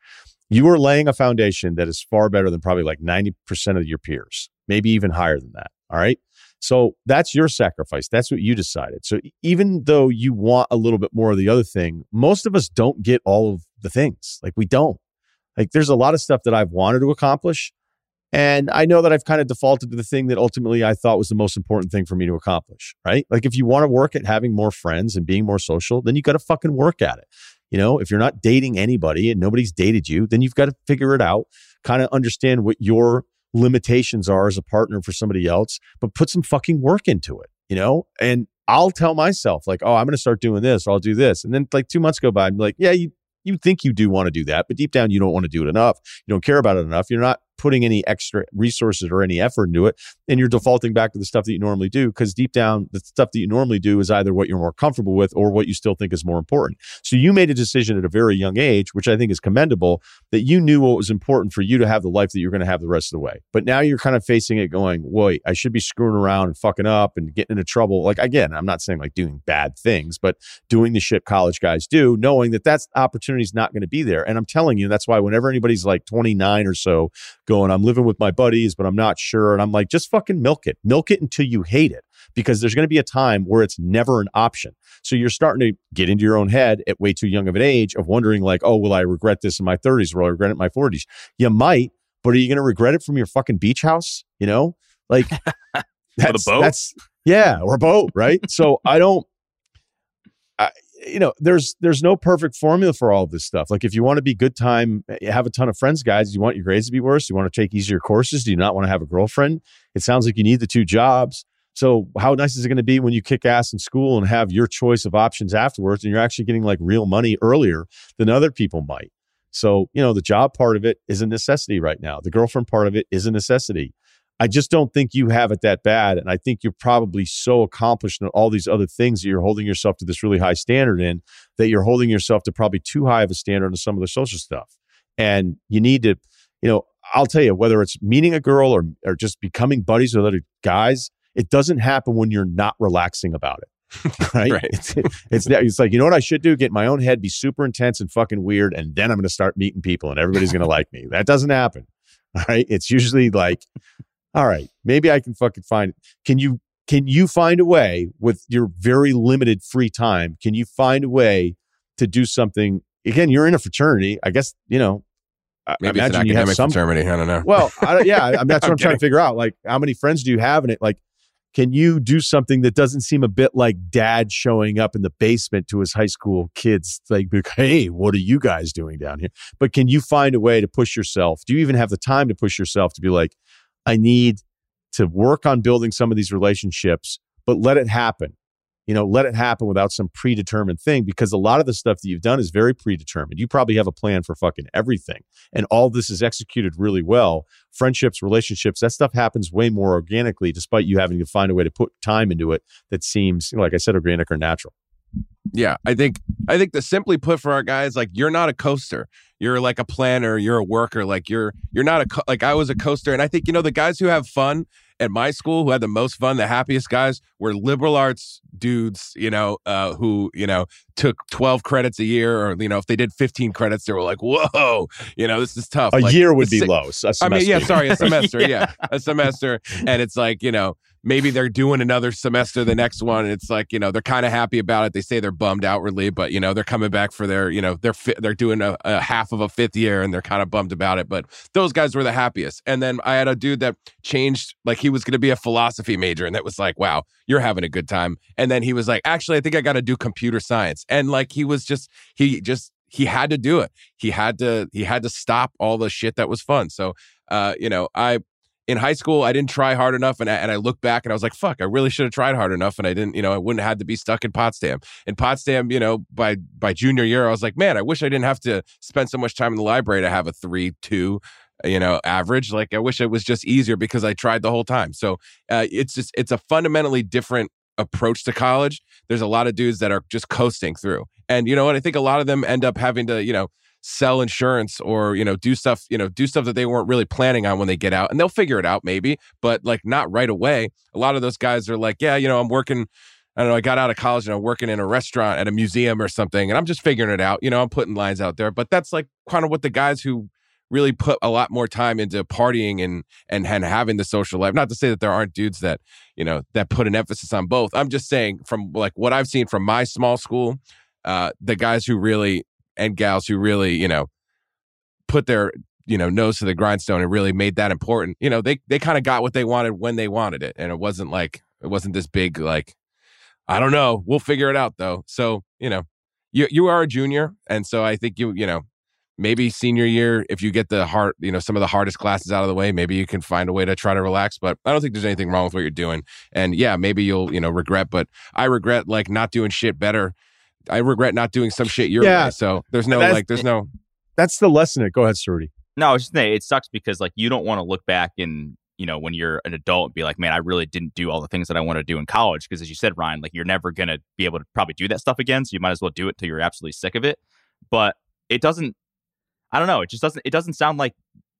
You are laying a foundation that is far better than probably like 90% of your peers, maybe even higher than that. All right. So that's your sacrifice. That's what you decided. So even though you want a little bit more of the other thing, most of us don't get all of the things. Like we don't. Like there's a lot of stuff that I've wanted to accomplish. And I know that I've kind of defaulted to the thing that ultimately I thought was the most important thing for me to accomplish, right? Like if you want to work at having more friends and being more social, then you got to fucking work at it. You know, if you're not dating anybody and nobody's dated you, then you've got to figure it out, kind of understand what your limitations are as a partner for somebody else, but put some fucking work into it, you know? And I'll tell myself, like, oh, I'm going to start doing this, or I'll do this. And then like two months go by, I'm like, yeah, you, you think you do want to do that, but deep down, you don't want to do it enough. You don't care about it enough. You're not putting any extra resources or any effort into it. And you're defaulting back to the stuff that you normally do because deep down, the stuff that you normally do is either what you're more comfortable with or what you still think is more important. So you made a decision at a very young age, which I think is commendable, that you knew what was important for you to have the life that you're going to have the rest of the way. But now you're kind of facing it going, wait, I should be screwing around and fucking up and getting into trouble. Like, again, I'm not saying like doing bad things, but doing the shit college guys do, knowing that that opportunity is not going to be there. And I'm telling you, that's why whenever anybody's like 29 or so going, I'm living with my buddies, but I'm not sure. And I'm like, just fucking milk it. Milk it until you hate it because there's going to be a time where it's never an option. So you're starting to get into your own head at way too young of an age of wondering, like, oh, will I regret this in my 30s? Will I regret it in my 40s? You might, but are you going to regret it from your fucking beach house? You know, like that's, that's, yeah, or a boat, right? so I don't, you know, there's there's no perfect formula for all of this stuff. Like if you want to be good time, eh, have a ton of friends, guys. You want your grades to be worse. You want to take easier courses. Do you not want to have a girlfriend? It sounds like you need the two jobs. So how nice is it going to be when you kick ass in school and have your choice of options afterwards, and you're actually getting like real money earlier than other people might? So you know the job part of it is a necessity right now. The girlfriend part of it is a necessity. I just don't think you have it that bad. And I think you're probably so accomplished in all these other things that you're holding yourself to this really high standard in that you're holding yourself to probably too high of a standard on some of the social stuff. And you need to, you know, I'll tell you, whether it's meeting a girl or, or just becoming buddies with other guys, it doesn't happen when you're not relaxing about it. right? right. It's, it's, it's like, you know what I should do? Get my own head, be super intense and fucking weird. And then I'm going to start meeting people and everybody's going to like me. That doesn't happen. All right. It's usually like, all right, maybe I can fucking find it. Can you can you find a way with your very limited free time? Can you find a way to do something? Again, you're in a fraternity. I guess you know. Maybe it's an academic some, fraternity. I don't know. Well, I, yeah, I, that's what I'm, I'm trying to figure out. Like, how many friends do you have in it? Like, can you do something that doesn't seem a bit like dad showing up in the basement to his high school kids like hey what are you guys doing down here but can you find a way to push yourself do you even have the time to push yourself to be like I need to work on building some of these relationships, but let it happen. You know, let it happen without some predetermined thing because a lot of the stuff that you've done is very predetermined. You probably have a plan for fucking everything. And all this is executed really well. Friendships, relationships, that stuff happens way more organically despite you having to find a way to put time into it that seems, like I said, organic or natural. Yeah, I think I think the simply put for our guys, like you're not a coaster. You're like a planner. You're a worker. Like you're you're not a co- like I was a coaster, and I think you know the guys who have fun at my school who had the most fun, the happiest guys were liberal arts dudes, you know, uh, who, you know, took 12 credits a year or, you know, if they did 15 credits, they were like, whoa, you know, this is tough. A like, year would be low. I mean, yeah, sorry, a semester. yeah. yeah, a semester. And it's like, you know, maybe they're doing another semester the next one and it's like you know they're kind of happy about it. They say they're bummed outwardly but you know they're coming back for their you know they're fi- they're doing a, a, half of a fifth year and they're kind of bummed about it but those guys were the happiest. And then i had a dude that changed like he was going to be a philosophy major and that was like wow you're having a good time. And then he was like actually i think i got to do computer science. And like he was just he just he had to do it. He had to he had to stop all the shit that was fun. So uh you know i in high school, I didn't try hard enough. And I, and I look back and I was like, fuck, I really should have tried hard enough. And I didn't, you know, I wouldn't have had to be stuck in Potsdam. In Potsdam, you know, by, by junior year, I was like, man, I wish I didn't have to spend so much time in the library to have a three, two, you know, average. Like I wish it was just easier because I tried the whole time. So uh, it's just it's a fundamentally different approach to college. There's a lot of dudes that are just coasting through, and you know what? I think a lot of them end up having to, you know, sell insurance or you know do stuff you know do stuff that they weren't really planning on when they get out and they'll figure it out maybe but like not right away a lot of those guys are like yeah you know i'm working I don't know. I got out of college and I'm working in a restaurant at a museum or something, and I'm just figuring it out. You know, I'm putting lines out there, but that's like kind of what the guys who really put a lot more time into partying and and and having the social life. Not to say that there aren't dudes that you know that put an emphasis on both. I'm just saying from like what I've seen from my small school, uh, the guys who really and gals who really you know put their you know nose to the grindstone and really made that important. You know, they they kind of got what they wanted when they wanted it, and it wasn't like it wasn't this big like I don't know. We'll figure it out though. So, you know, you you are a junior. And so I think you, you know, maybe senior year, if you get the hard, you know, some of the hardest classes out of the way, maybe you can find a way to try to relax. But I don't think there's anything wrong with what you're doing. And yeah, maybe you'll, you know, regret, but I regret like not doing shit better. I regret not doing some shit your Yeah. way. So there's no like there's no That's the lesson. It Go ahead, Ceruti. No, it's just saying it sucks because like you don't want to look back and you know when you're an adult and be like, man, I really didn't do all the things that I want to do in college because as you said, Ryen, like you're never gonna be able to probably do that stuff again. So you might as well do it till you're absolutely sick of it. But it doesn't. I don't know. It just doesn't. It doesn't sound like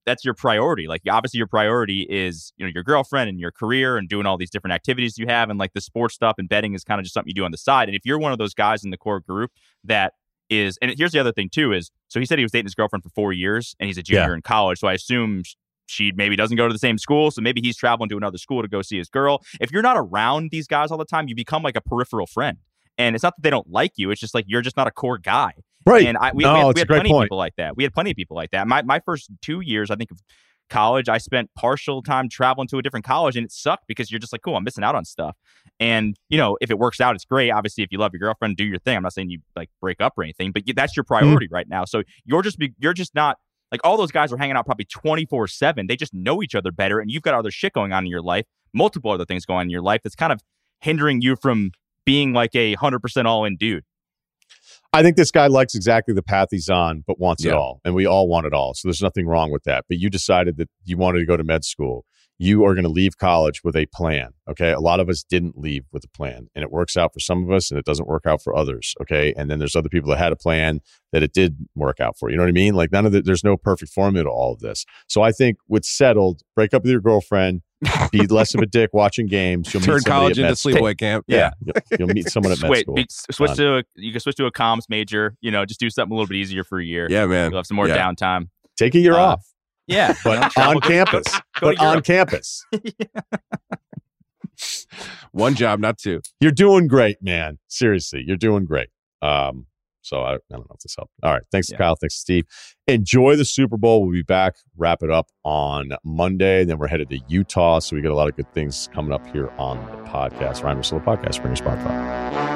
that's your priority. Like obviously your priority is you know your girlfriend and your career and doing all these different activities you have and like the sports stuff and betting is kind of just something you do on the side. And if you're one of those guys in the core group that is, and here's the other thing too is so he said he was dating his girlfriend for four years and he's a junior in college. So I assume she maybe doesn't go to the same school. So maybe he's traveling to another school to go see his girl. If you're not around these guys all the time, you become like a peripheral friend. And it's not that they don't like you; it's just like you're just not a core guy. Right. And I, we, No, we had, we had plenty point. of people like that. We had plenty of people like that. My my first two years, I think, of college, I spent partial time traveling to a different college, and it sucked because you're just like, cool, I'm missing out on stuff. And you know, if it works out, it's great. Obviously, if you love your girlfriend, do your thing. I'm not saying you like break up or anything, but that's your Mm-hmm. priority right now. So you're just be, you're just not like all those guys are hanging out probably 24 seven. They just know each other better, and you've got other shit going on in your life, multiple other things going on in your life that's kind of hindering you from being like a hundred percent all in dude. I think this guy likes exactly the path he's on, but wants it all. And we all want it all. So there's nothing wrong with that. But you decided that you wanted to go to med school. You are going to leave college with a plan. Okay. A lot of us didn't leave with a plan, and it works out for some of us and it doesn't work out for others. Okay. And then there's other people that had a plan that it did work out for. You know what I mean? Like none of the, there's no perfect formula to all of this. So I think what's settled, break up with your girlfriend, be less of a dick watching games. You'll turn meet college into med school. sleepaway camp. Yeah. You'll, you'll meet someone at med Switch, school. be, switch Done. to a, you can switch to a comms major. You know, just do something a little bit easier for a year. Yeah, man. You'll have some more Yeah. downtime. Take a year Uh, off, Yeah, but you know, travel- on campus. Go, go but on campus. One job, not two. You're doing great, man. Seriously, you're doing great. Um, so I, I don't know if this helped. All right. Thanks to Yeah. Kyle. Thanks to Steve. Enjoy the Super Bowl. We'll be back, wrap it up on Monday. Then we're headed to Utah. So we got a lot of good things coming up here on the podcast. Ryen Russillo Podcast, bring your Spotify.